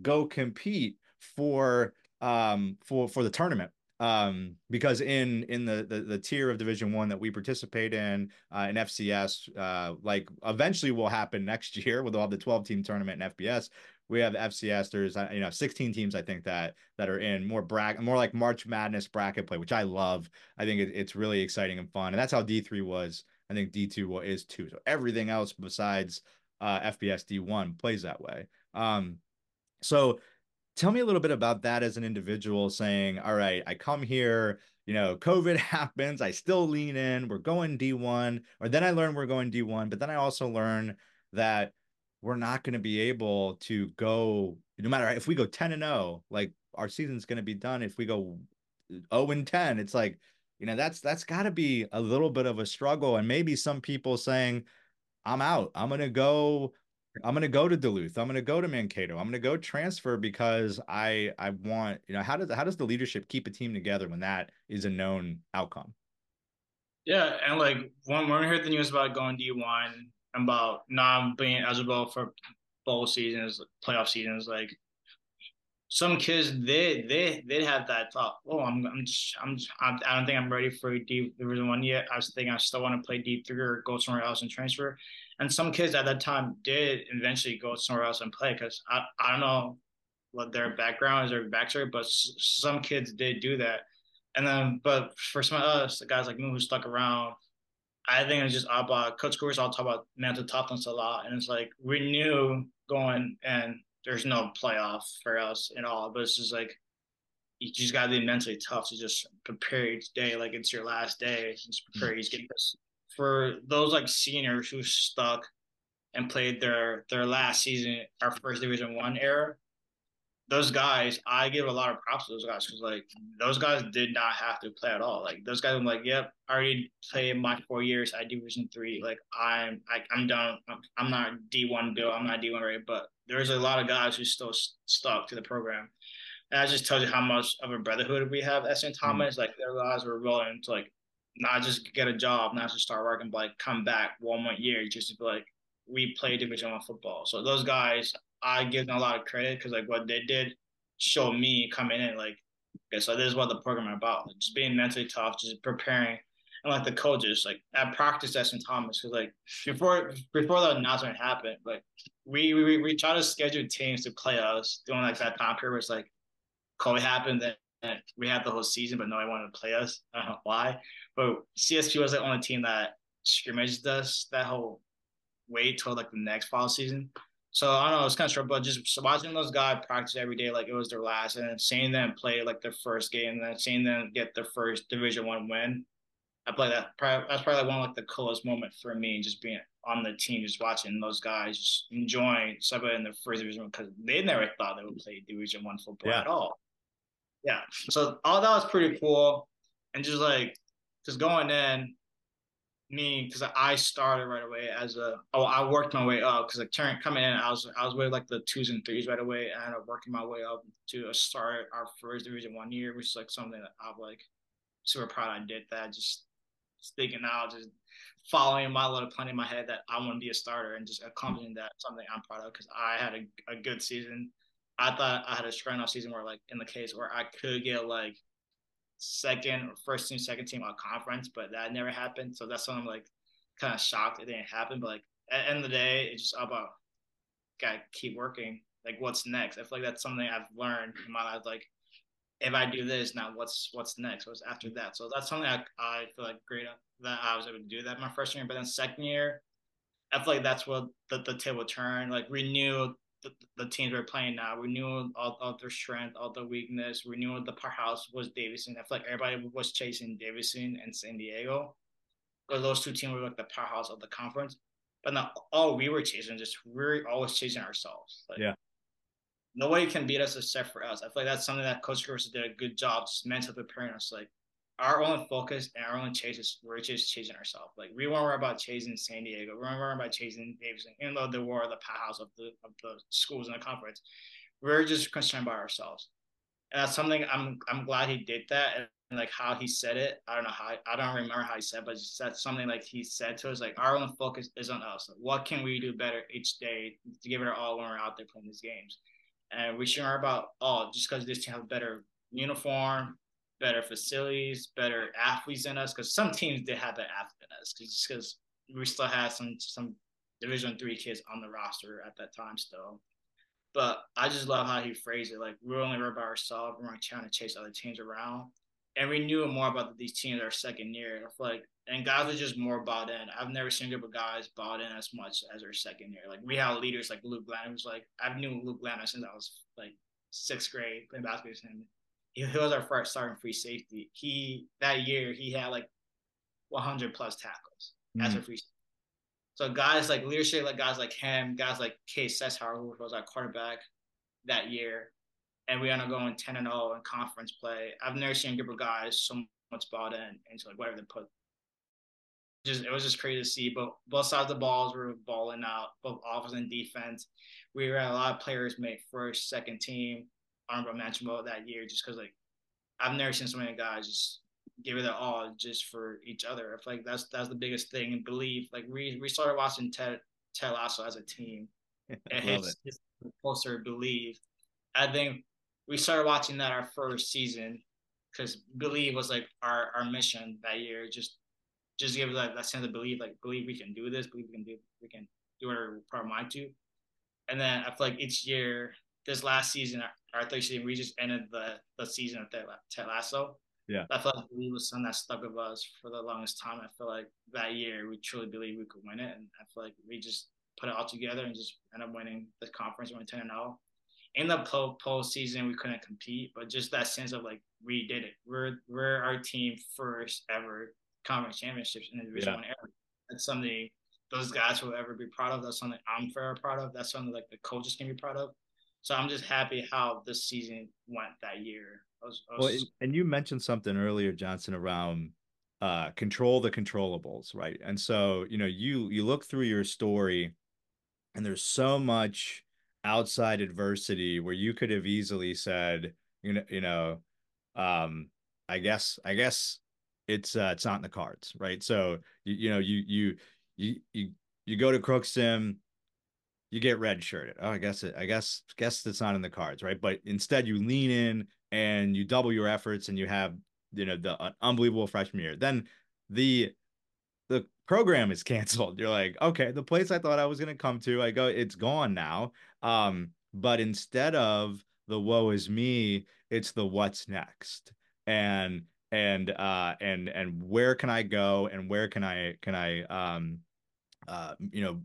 go compete for um for for the tournament um because in in the the, the tier of division one that we participate in uh in fcs uh like eventually will happen next year with all the 12 team tournament in fbs we have fcs there's you know 16 teams i think that that are in more bracket more like march madness bracket play which i love. I think it, it's really exciting and fun and that's how d3 was. I think d2 is too. So everything else besides uh, FBS D1 plays that way. Um, so tell me a little bit about that as an individual saying, all right, I come here, you know, COVID happens, I still lean in, we're going D1, or then I learn we're going D1, but then I also learn that we're not going to be able to go no matter if we go 10 and 0, like our season's going to be done if we go 0 and 10. It's like, you know, that's that's got to be a little bit of a struggle and maybe some people saying, I'm out. I'm gonna go. I'm gonna go to Duluth. I'm gonna go to Mankato. I'm gonna go transfer because I I want you know how does how does the leadership keep a team together when that is a known outcome? Yeah, and like when when we heard the news about going D1 about not being eligible for bowl seasons, playoff seasons, like some kids they they they have that thought. Oh, I'm I'm just, I'm, I'm don't think I'm ready for D Division One yet. I was thinking I still want to play D three or go somewhere else and transfer. And some kids at that time did eventually go somewhere else and play because I I don't know what their background is or backstory, but some kids did do that. And then, but for some of us, the guys like me who stuck around, I think it's just about Coach Coors. I'll talk about mental toughness a lot, and it's like we knew going and there's no playoff for us at all, but it's just like you just got to be mentally tough to just prepare each day like it's your last day. Just prepare. Get this for those like seniors who stuck and played their their last season, our first Division One era those guys, I give a lot of props to those guys because like those guys did not have to play at all. Like those guys, I'm like, yep, I already played my four years at Division three. Like I'm, I, I'm done. I'm, I'm not D one Bill. I'm not D one ready. But there's a lot of guys who still stuck to the program, and I just tells you how much of a brotherhood we have at St. Mm-hmm. Thomas. Mm-hmm. Like their guys were willing to like not just get a job, not just start working, but like come back one more year just to be like we play Division One football. So those guys, I give them a lot of credit because like what they did showed me coming in like, okay, so this is what the program is about. Like, just being mentally tough, just preparing. And like the coaches, like at practice at St. Thomas, because like before before the announcement happened, like we we we try to schedule teams to play us during like that time period. was like COVID happened, and we had the whole season, but no one wanted to play us. I don't know why, but CSP was the only team that scrimmaged us that whole wait till like the next fall season. So I don't know, it's kind of short, but just watching those guys practice every day like it was their last, and then seeing them play like their first game, and then seeing them get their first Division One win. I play that. That's probably one of like the coolest moment for me, just being on the team, just watching those guys just enjoying somebody in the first division because they never thought they would play Division One football yeah. at all. Yeah, so all that was pretty cool, and just like just going in, me because I started right away as a oh I worked my way up because like turn coming in I was I was with like the twos and threes right away and I ended up working my way up to start our first division one year which is like something that I'm like super proud I did that just thinking out just following my little plan in my head that I want to be a starter and just accomplishing that something I'm proud of because I had a, a good season. I thought I had a strong enough season where like in the case where I could get like second or first team, second team on conference, but that never happened. So that's when I'm like kind of shocked it didn't happen. But like at the end of the day, it's just about gotta keep working. Like what's next? I feel like that's something I've learned in my life. Like if I do this now, what's what's next? What's after mm-hmm. that? So that's something I, I feel like great that I was able to do that my first year. But then second year, I feel like that's what the, the table turned. Like we knew the, the teams we're playing now. We knew all, all their strength, all the weakness. We knew the powerhouse was Davidson. I feel like everybody was chasing Davidson and San Diego. But those two teams were like the powerhouse of the conference. But not all we were chasing, just we are always chasing ourselves. Like, yeah. Nobody can beat us except for us. I feel like that's something that Coach Curtis did a good job just mentally preparing us. Like our own focus and our own chase is we're just chasing ourselves. Like we weren't worried about chasing San Diego. We weren't worried about chasing Davidson, even though they were the powerhouse of the of the schools in the conference. We're just concerned by ourselves. And that's something I'm I'm glad he did that and like how he said it. I don't know how I don't remember how he said, but that's something like he said to us, like our own focus is on us. Like, what can we do better each day to give it our all when we're out there playing these games? And we shouldn't worry about oh, just because this team have better uniform, better facilities, better athletes than us. Because some teams did have that athletes in us, just because we still had some some Division three kids on the roster at that time still. But I just love how he phrased it. Like we're only worried about ourselves. We're not trying to chase other teams around. And we knew more about these teams our second year. I feel like and guys are just more bought in. I've never seen a group of guys bought in as much as our second year. Like we had leaders like Luke Glenn, who's like I've knew Luke Glenn since I was like sixth grade playing basketball with him he, was our first starting free safety. He that year he had like 100 plus tackles mm-hmm. as a free. Safety. So guys like leadership, like guys like him, guys like Cade Sexauer, who was our quarterback that year, and we ended up going 10 and 0 in conference play. I've never seen a group of guys so much bought in into like whatever they put. Just it was just crazy to see. But both sides of the balls were balling out, both offense and defense. We had a lot of players make first, second team honorable mention about that year just because like I've never seen so many guys just give it all just for each other. I feel like that's that's the biggest thing and believe. Like we we started watching Ted Ted Lasso as a team. and it's, it. it's closer believe. I think we started watching that our first season because believe was like our, our mission that year. Just just give that, that sense of belief, like believe we can do this, believe we can do we can do whatever of mind to. And then I feel like each year, this last season, our third season, we just ended the, the season of Ted Lasso. Yeah. I feel like we was something that stuck with us for the longest time. I feel like that year we truly believe we could win it. And I feel like we just put it all together and just end up winning the conference, went 10 and 0. In the post postseason, we couldn't compete, but just that sense of like we did it. We're we're our team first ever conference championships in the Division yeah. One era. That's something those guys will ever be proud of. That's something I'm very proud of. That's something like the coaches can be proud of. So I'm just happy how this season went that year. I was, I was... Well, and you mentioned something earlier, Johnson, around uh, control the controllables, right? And so you know, you you look through your story, and there's so much outside adversity where you could have easily said, you know, you know, um, I guess, I guess it's uh, it's not in the cards, right? So you you know you you you you you go to Crookston, you get redshirted. Oh, I guess it, I guess guess it's not in the cards, right? But instead you lean in and you double your efforts and you have you know the uh, unbelievable freshman year. Then the the program is canceled. You're like, okay, the place I thought I was gonna come to, I go, it's gone now. Um, but instead of the woe is me, it's the what's next. And and uh and and where can I go and where can I can I um uh you know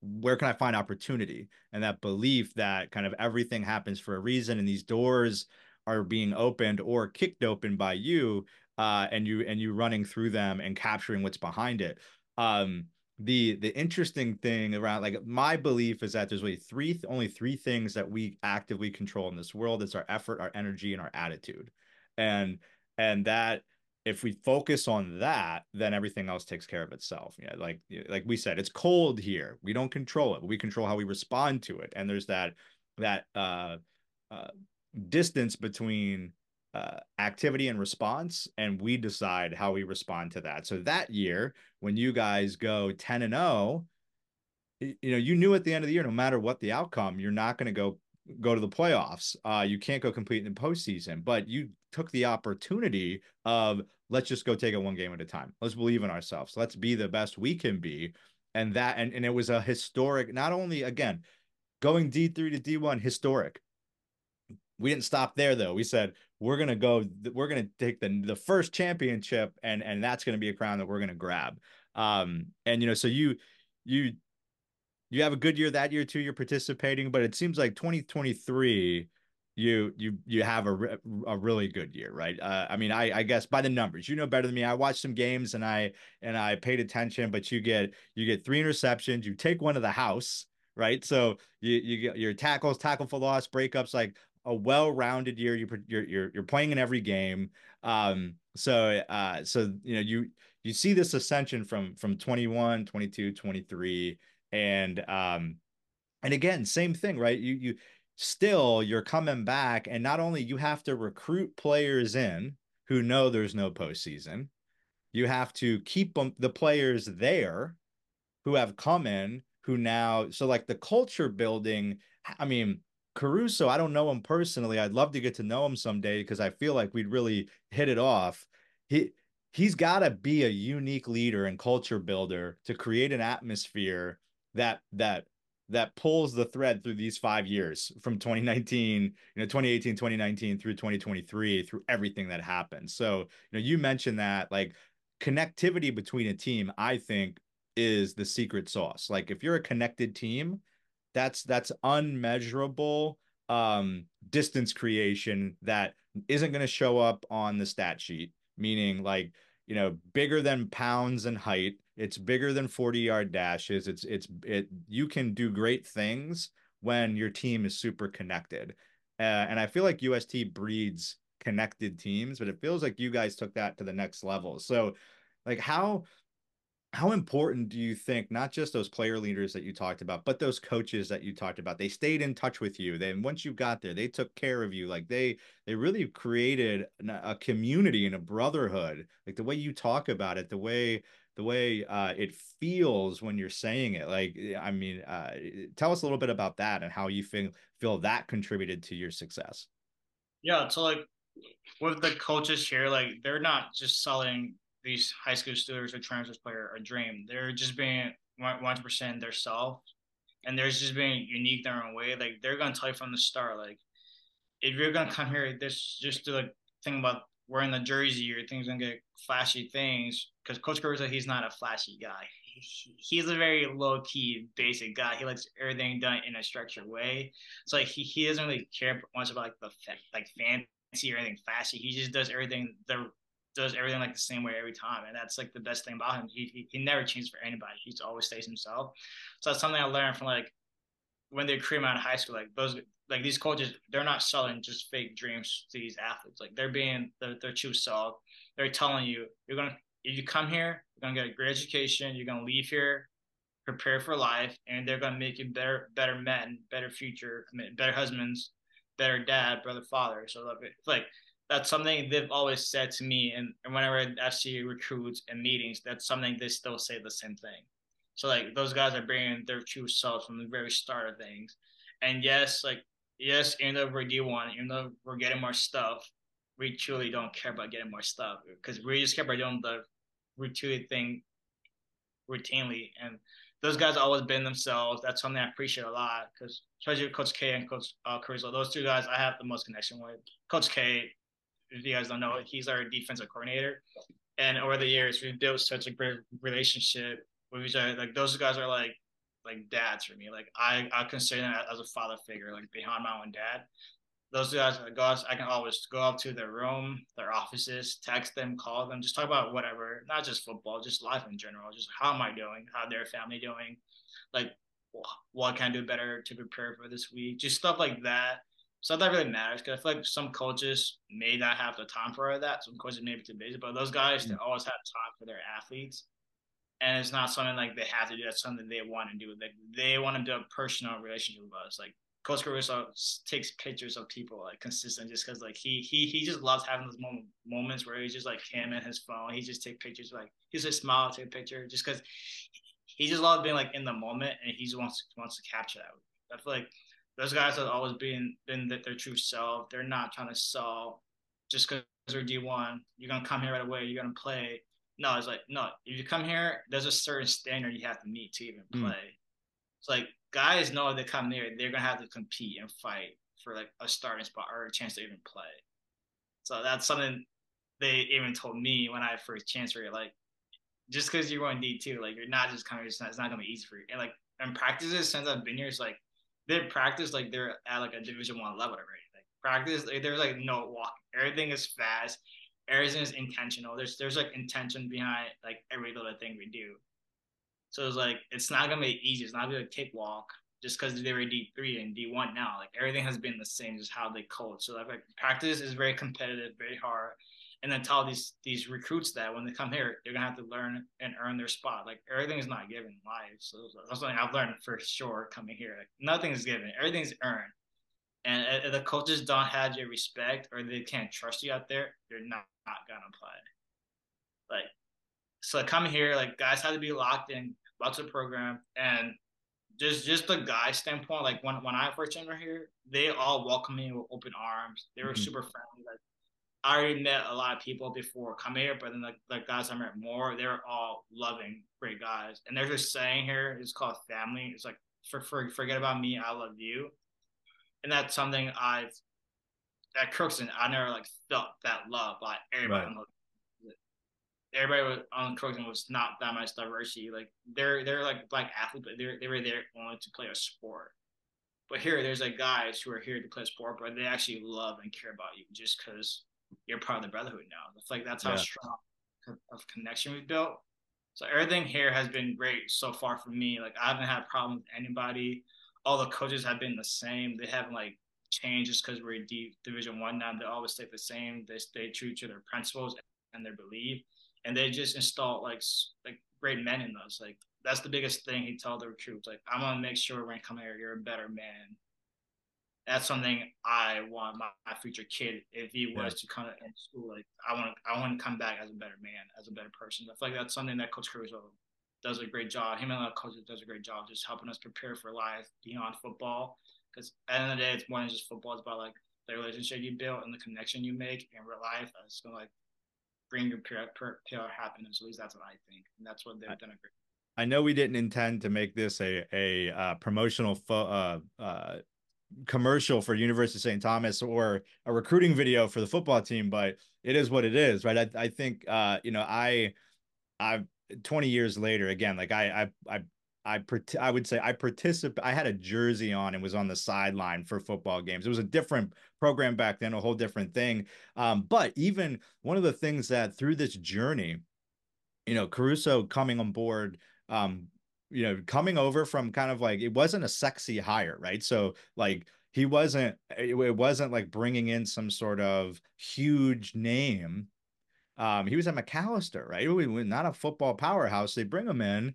where can I find opportunity? And that belief that kind of everything happens for a reason and these doors are being opened or kicked open by you uh and you and you running through them and capturing what's behind it. Um the the interesting thing around like my belief is that there's really three only three things that we actively control in this world. It's our effort our energy and our attitude. And and that if we focus on that then everything else takes care of itself. Yeah like like we said it's cold here. We don't control it we control how we respond to it. And there's that that uh, uh distance between uh, activity and response and we decide how we respond to that. So that year when you guys go 10 and 0 you know you knew at the end of the year no matter what the outcome you're not going to go go to the playoffs. Uh, you can't go complete in the postseason, but you took the opportunity of let's just go take it one game at a time. Let's believe in ourselves. Let's be the best we can be. And that, and, and it was a historic, not only again, going D3 to D1, historic. We didn't stop there though. We said, we're to go, we're to take the, the first championship and, and that's to be a crown that we're to grab. Um, and, you know, so you, you you have a good year that year too. You're participating, but it seems like 2023 you you you have a, a really good year right? Uh, i mean i i guess by the numbers you know better than me i watched some games and i and i paid attention but you get you get three interceptions you take one to the house right? So you you get your tackles tackle for loss breakups like a well-rounded year you you're you're, you're playing in every game. Um so uh so you know you you see this ascension from from 21 22 23 and um and again same thing right? You you still you're coming back and not only you have to recruit players in who know there's no postseason you have to keep them the players there who have come in who now so like the culture building i mean caruso i don't know him personally i'd love to get to know him someday because i feel like we'd really hit it off. He he's got to be a unique leader and culture builder to create an atmosphere that that that pulls the thread through these five years from 2019 you know 2018 2019 through 2023 through everything that happened. So you know you mentioned that like connectivity between a team i think is the secret sauce. Like if you're a connected team that's that's unmeasurable um distance creation that isn't going to show up on the stat sheet meaning like you know bigger than pounds and height it's bigger than 40 yard dashes. It's it's it you can do great things when your team is super connected. Uh, and I feel like UST breeds connected teams, but it feels like you guys took that to the next level. So like how how important do you think not just those player leaders that you talked about but those coaches that you talked about they stayed in touch with you then once you got there they took care of you like they they really created a community and a brotherhood like the way you talk about it the way the way uh, it feels when you're saying it. Like, I mean, uh, tell us a little bit about that and how you feel feel that contributed to your success. Yeah, so like with the coaches here, like they're not just selling these high school students or transfers player a dream. They're just being one percent their self, and they're just being unique their own way. Like they're gonna tell you from the start, like if you're gonna come here, this just to like think about wearing the jersey or things gonna get flashy things because Coach Caruso he's not a flashy guy. He, he's a very low key, basic guy. He likes everything done in a structured way. So like he, he doesn't really care much about like the like fancy or anything flashy. He just does everything the does everything like the same way every time, and that's like the best thing about him. He he, he never changes for anybody. He always stays himself. So that's something I learned from like when they cream out of high school. Like those like these coaches, they're not selling just fake dreams to these athletes. Like they're being their their true self. They're telling you you're gonna if you come here, you're gonna get a great education. You're gonna leave here, prepare for life, and they're gonna make you better better men, better future, I mean, better husbands, better dad, brother, father. So like that's something they've always said to me, and, and whenever I see recruits and meetings, that's something they still say the same thing. So like those guys are bringing their true selves from the very start of things. And yes, like yes, even though we're D1, even though we're getting more stuff, we truly don't care about getting more stuff because we just care about doing the routine thing routinely. And those guys always been themselves. That's something I appreciate a lot because especially Coach K and Coach uh, those two guys I have the most connection with. Coach K, if you guys don't know, he's our defensive coordinator. And over the years, we've built such a great relationship with each other. Like those guys are like like dads for me. Like I, I consider them as a father figure, like behind my own dad. Those guys, guys, I can always go up to their room, their offices, text them, call them, just talk about whatever, not just football, just life in general. Just how am I doing? How their family doing? Like what can I do better to prepare for this week? Just stuff like that. Stuff that really matters because I feel like some coaches may not have the time for that. Some coaches may be too busy, but those guys, they always have time for their athletes and it's not something like they have to do. That's something they want to do. Like they want to build a personal relationship with us. Like Coach Caruso takes pictures of people like consistent, just because like he he he just loves having those moment, moments where he's just like him and his phone. He just take pictures. Like he just smile, take a picture, just because he just loves being like in the moment, and he just wants wants to capture that. I feel like those guys have always been been their true self. They're not trying to sell just because they're D one. You're gonna come here right away. You're gonna play no, it's like no. If you come here, there's a certain standard you have to meet to even hmm. play. Mm. It's like guys know they come here, they're gonna have to compete and fight for like a starting spot or a chance to even play. So that's something they even told me when I first transferred. Like, just because you're going D two, like you're not just coming, it's not, it's not gonna be easy for you. And like and practices since I've been here, it's like they practice like they're at like a Division One level already. Like practice, like, there's like no walk. Everything is fast everything is intentional. There's there's like intention behind like every little thing we do. So it's like it's not gonna be easy. It's not gonna be a cakewalk just because they were D three and D one now. Like everything has been the same, just how they coach. So like, like practice is very competitive, very hard. And then tell these these recruits that when they come here, they're gonna have to learn and earn their spot. Like everything is not given in life. So that's something I've learned for sure coming here. Like nothing is given. Everything's earned and the coaches don't have your respect or they can't trust you out there, you're not, not gonna play. Like, so coming here, like guys have to be locked in, lots of program, and just just the guy standpoint. Like when when I first came here, they all welcomed me with open arms. They were mm-hmm. super friendly. Like I already met a lot of people before coming here, but then like the guys I met more, they're all loving, great guys, and they're just saying here it's called family. It's like for, for forget about me, I love you and that's something I've at Crookston I never like felt that love by everybody. Right. Everybody was, on Crookston was not that much diversity. Like they're they're like black athletes, but they they were there only to play a sport. But here, there's like guys who are here to play sport, but they actually love and care about you just because you're part of the brotherhood now. It's like that's how yeah. strong of connection we've built. So everything here has been great so far for me. Like I haven't had problems with anybody all the coaches have been the same. They haven't like changed just because we're deep Division One now. They always stay the same. They stay true to their principles and their belief, and they just install like like great men in us. Like that's the biggest thing he told the recruits. Like I'm gonna make sure when I come here, you're a better man. That's something I want my, my future kid if he was yeah. to come in school. Like I want I want to come back as a better man, as a better person. I feel like that's something that Coach Caruso does a great job. Him and the coaches does a great job just helping us prepare for life beyond football. Because at the end of the day, it's more than just football. It's about like the relationship you build and the connection you make in real life. Gonna like bring your pure happiness. At least that's what I think, and that's what they've done a great. I know we didn't intend to make this a a uh, promotional fo- uh, uh, commercial for University of St. Thomas or a recruiting video for the football team, but it is what it is, right? I, I think uh, you know, I I've 20 years later, again, like I I I I I would say I participate. I had a jersey on and was on the sideline for football games. It was a different program back then, a whole different thing. Um, but even one of the things that through this journey, you know, Caruso coming on board, um, you know, coming over from kind of like it wasn't a sexy hire, right? So like he wasn't, it, wasn't like bringing in some sort of huge name. Um, he was at Macalester, right? Not a football powerhouse. They bring him in,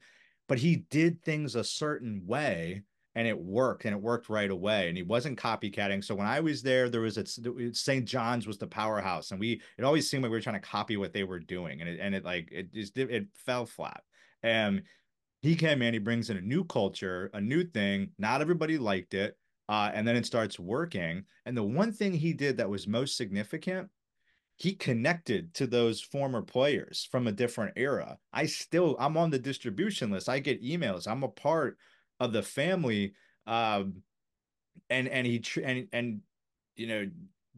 but he did things a certain way and it worked and it worked right away and he wasn't copycatting so when i was there there was a st john's was the powerhouse and we it always seemed like we were trying to copy what they were doing and it and it like it just it fell flat and he came in, he brings in a new culture, a new thing. Not everybody liked it. Uh, and then it starts working. And the one thing he did that was most significant, he connected to those former players from a different era. I still, I'm on the distribution list. I get emails. I'm a part of the family. Um, and and he and and you know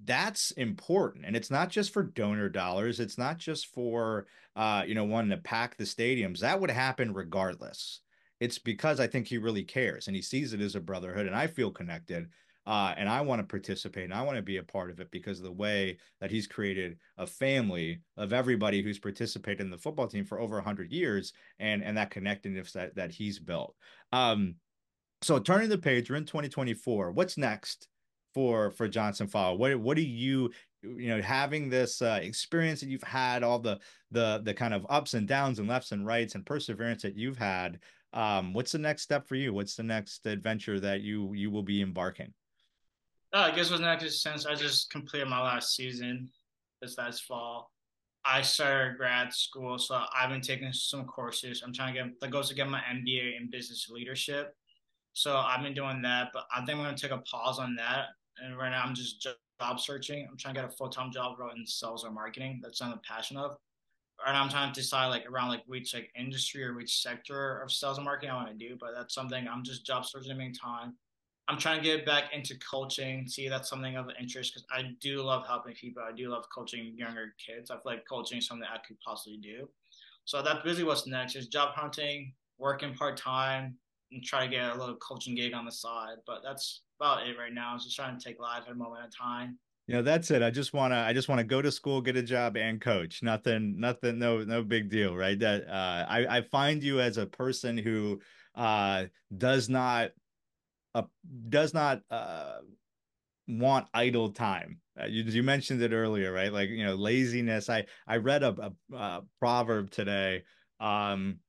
that's important and it's not just for donor dollars it's not just for uh you know wanting to pack the stadiums that would happen regardless it's because i think he really cares and he sees it as a brotherhood and i feel connected uh and i want to participate and i want to be a part of it because of the way that he's created a family of everybody who's participated in the football team for over 100 years and and that connectedness that that he's built um so turning the page we're in 2024 what's next for for Johnson Fallah? What what do you you know having this uh, experience that you've had, all the the the kind of ups and downs and lefts and rights and perseverance that you've had? Um, what's the next step for you? What's the next adventure that you you will be embarking? Uh, I guess what's next since I just completed my last season this last fall. I started grad school, so I've been taking some courses. I'm trying to get the goal to get my MBA in business leadership. So I've been doing that, but I think I'm going to take a pause on that and right now I'm just job searching. I'm trying to get a full time job in sales or marketing. That's I'm passion of. And I'm trying to decide like around like which like industry or which sector of sales and marketing I want to do. But that's something I'm just job searching in the meantime. I'm trying to get back into coaching. See, that's something of interest because I do love helping people. I do love coaching younger kids. I feel like coaching is something I could possibly do. So that's basically what's next is job hunting, working part time, and try to get a little coaching gig on the side. But that's about it right now. I'm just trying to take life at a moment at a time. Yeah, that's it. I just want to I just want to go to school, get a job and coach. Nothing nothing no no big deal, right? That uh I I find you as a person who uh does not does not uh want idle time. Uh, you, you mentioned it earlier, right? Like, you know, laziness. I I read a, a, a proverb today um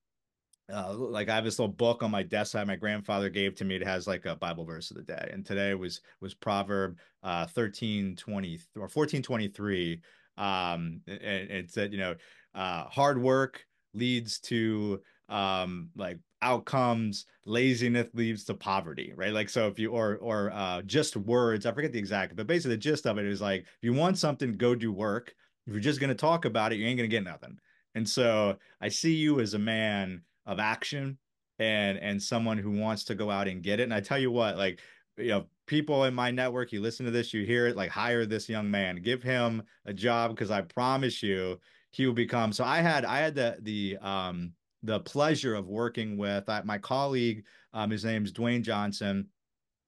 uh, like I have this little book on my desk that my grandfather gave to me. It has like a Bible verse of the day, and today was was Proverb uh, thirteen twenty or fourteen twenty three. Um, and it said, you know, uh, hard work leads to um like outcomes laziness leads to poverty right like so if you or or uh just words i forget the exact but basically the gist of it is like if you want something go do work if you're just going to talk about it you ain't going to get nothing and so i see you as a man of action and and someone who wants to go out and get it. And I tell you what, like you know, people in my network, you listen to this, you hear it, like hire this young man, give him a job because I promise you he will become. So I had I had the the um the pleasure of working with I, my colleague. Um, his name's Dwayne Johnson.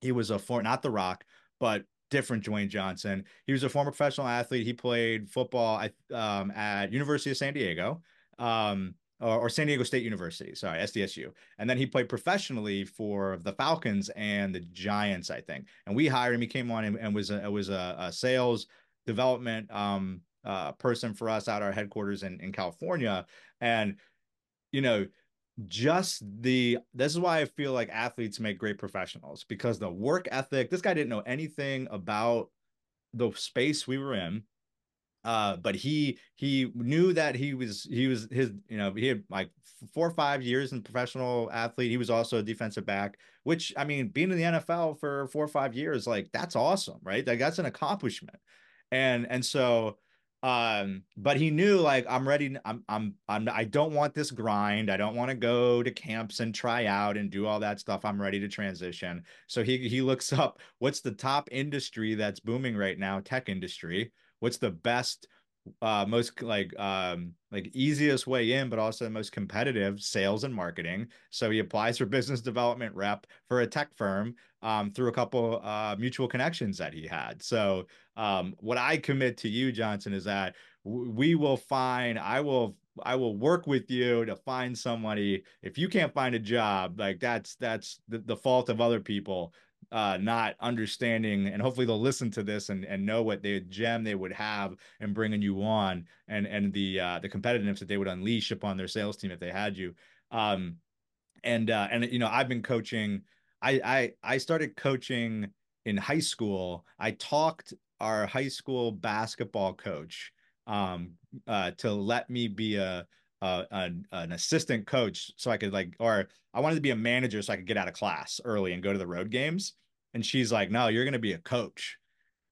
He was a for not the Rock, but different Dwayne Johnson. He was a former professional athlete. He played football um, at University of San Diego. Um, or, or, San Diego State University, sorry, SDSU. And then he played professionally for the Falcons and the Giants, I think. And we hired him. He came on and, and was a, was a, a sales development um, uh, person for us at our headquarters in, in California. And, you know, just the this is why I feel like athletes make great professionals because the work ethic. This guy didn't know anything about the space we were in uh, but he he knew that he was he was his you know he had like four or five years in professional athlete. He was also a defensive back, which I mean, being in the NFL for four or five years, like that's awesome, right? Like that's an accomplishment. And and so Um, but he knew like I'm ready. I'm I'm I'm I don't want this grind. I don't want to go to camps and try out and do all that stuff. I'm ready to transition. So he he looks up what's the top industry that's booming right now, tech industry. What's the best uh most like um like easiest way in but also the most competitive sales and marketing. So he applies for business development rep for a tech firm um through a couple uh mutual connections that he had. So um what i commit to you johnson is that we will find i will I will work with you to find somebody. If you can't find a job, like that's that's the, the fault of other people uh, not understanding, and hopefully they'll listen to this and, and know what the gem they would have in bringing you on, and and the uh, the competitiveness that they would unleash upon their sales team if they had you. Um, and uh, and you know, I've been coaching. I I I started coaching in high school. I talked our high school basketball coach um, uh, to let me be a uh, an, an, assistant coach so I could like, or I wanted to be a manager so I could get out of class early and go to the road games. And she's like, no, you're going to be a coach.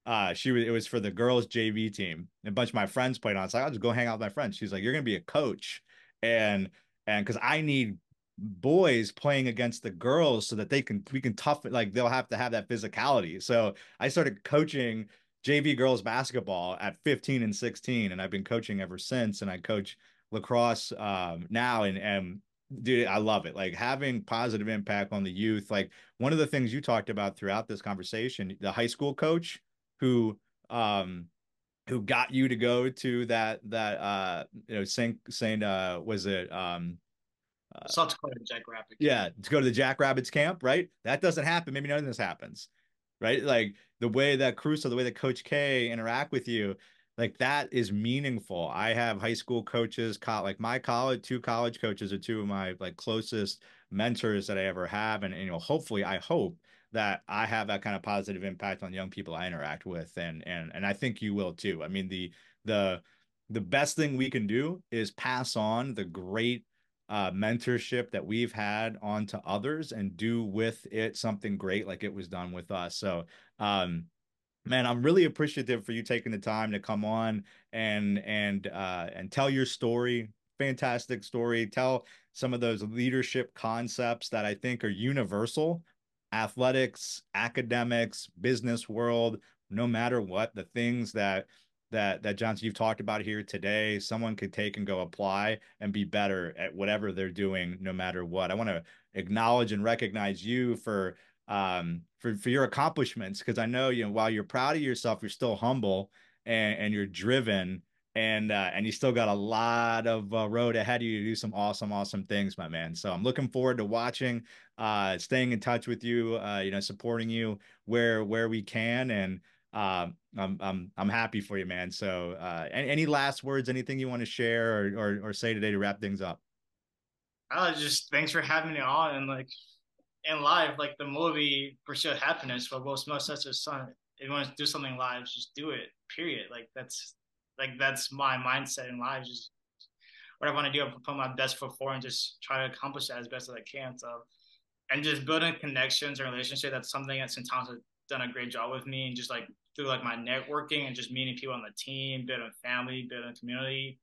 Uh, she was, it was for the girls JV team. And a bunch of my friends played on. So I'll just go hang out with my friends. She's like, you're going to be a coach. And, and cause I need boys playing against the girls so that they can, we can tough. Like they'll have to have that physicality. So I started coaching JV girls basketball at 15 and 16. And I've been coaching ever since. And I coach lacrosse um, now and and dude i love it like having positive impact on the youth like one of the things you talked about throughout this conversation the high school coach who um who got you to go to that that uh you know saint saint uh was it um uh, South Dakota Jackrabbits. Yeah, to go to the Jackrabbits camp, right? That doesn't happen. Maybe none of this happens, right? Like the way that Caruso, the way that Coach K interact with you, like that is meaningful. I have high school coaches, caught like my college, two college coaches are two of my like closest mentors that I ever have. And, and, you know, hopefully I hope that I have that kind of positive impact on young people I interact with. And, and, and I think you will too. I mean, the, the, the best thing we can do is pass on the great uh, mentorship that we've had onto others and do with it something great like it was done with us. So, um, man i'm really appreciative for you taking the time to come on and and uh and tell your story. Fantastic story. Tell some of those leadership concepts that i think are universal. Athletics academics business world no matter what the things that that that johnson you've talked about here today someone could take and go apply and be better at whatever they're doing no matter what. I want to acknowledge and recognize you for um, for for your accomplishments because I know you know while you're proud of yourself, you're still humble and and you're driven and uh, and you still got a lot of uh, road ahead of you to do some awesome awesome things, my man. So I'm looking forward to watching, uh, staying in touch with you, uh, you know, supporting you where where we can and. Um, I'm I'm I'm happy for you, man. So, uh, any, last words, anything you want to share or, or or say today to wrap things up? Uh, just thanks for having me on and like in life, like the movie Pursuit of Happiness, for Will Smith says to his son, if you want to do something live, just do it. Period. Like that's like that's my mindset in life. Just what I want to do, I put my best foot forward and just try to accomplish that as best as I can. So and just building connections and relationship, that's something that St. Thomas has done a great job with me and just like through like my networking and just meeting people on the team, building family, building community.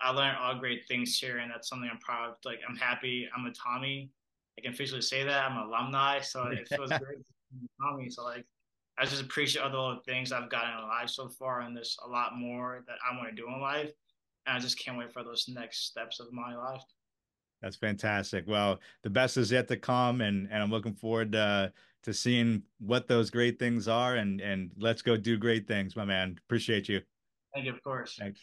I learned all great things here and that's something I'm proud of. Like I'm happy I'm a Tommy I can officially say that I'm an alumni, so it feels great to me. So like, I just appreciate all the things I've gotten in life so far, and there's a lot more that I want to do in life, and I just can't wait for those next steps of my life. That's fantastic. Well, the best is yet to come, and and I'm looking forward to to seeing what those great things are, and and let's go do great things, my man. Appreciate you. Thank you, of course. Thanks.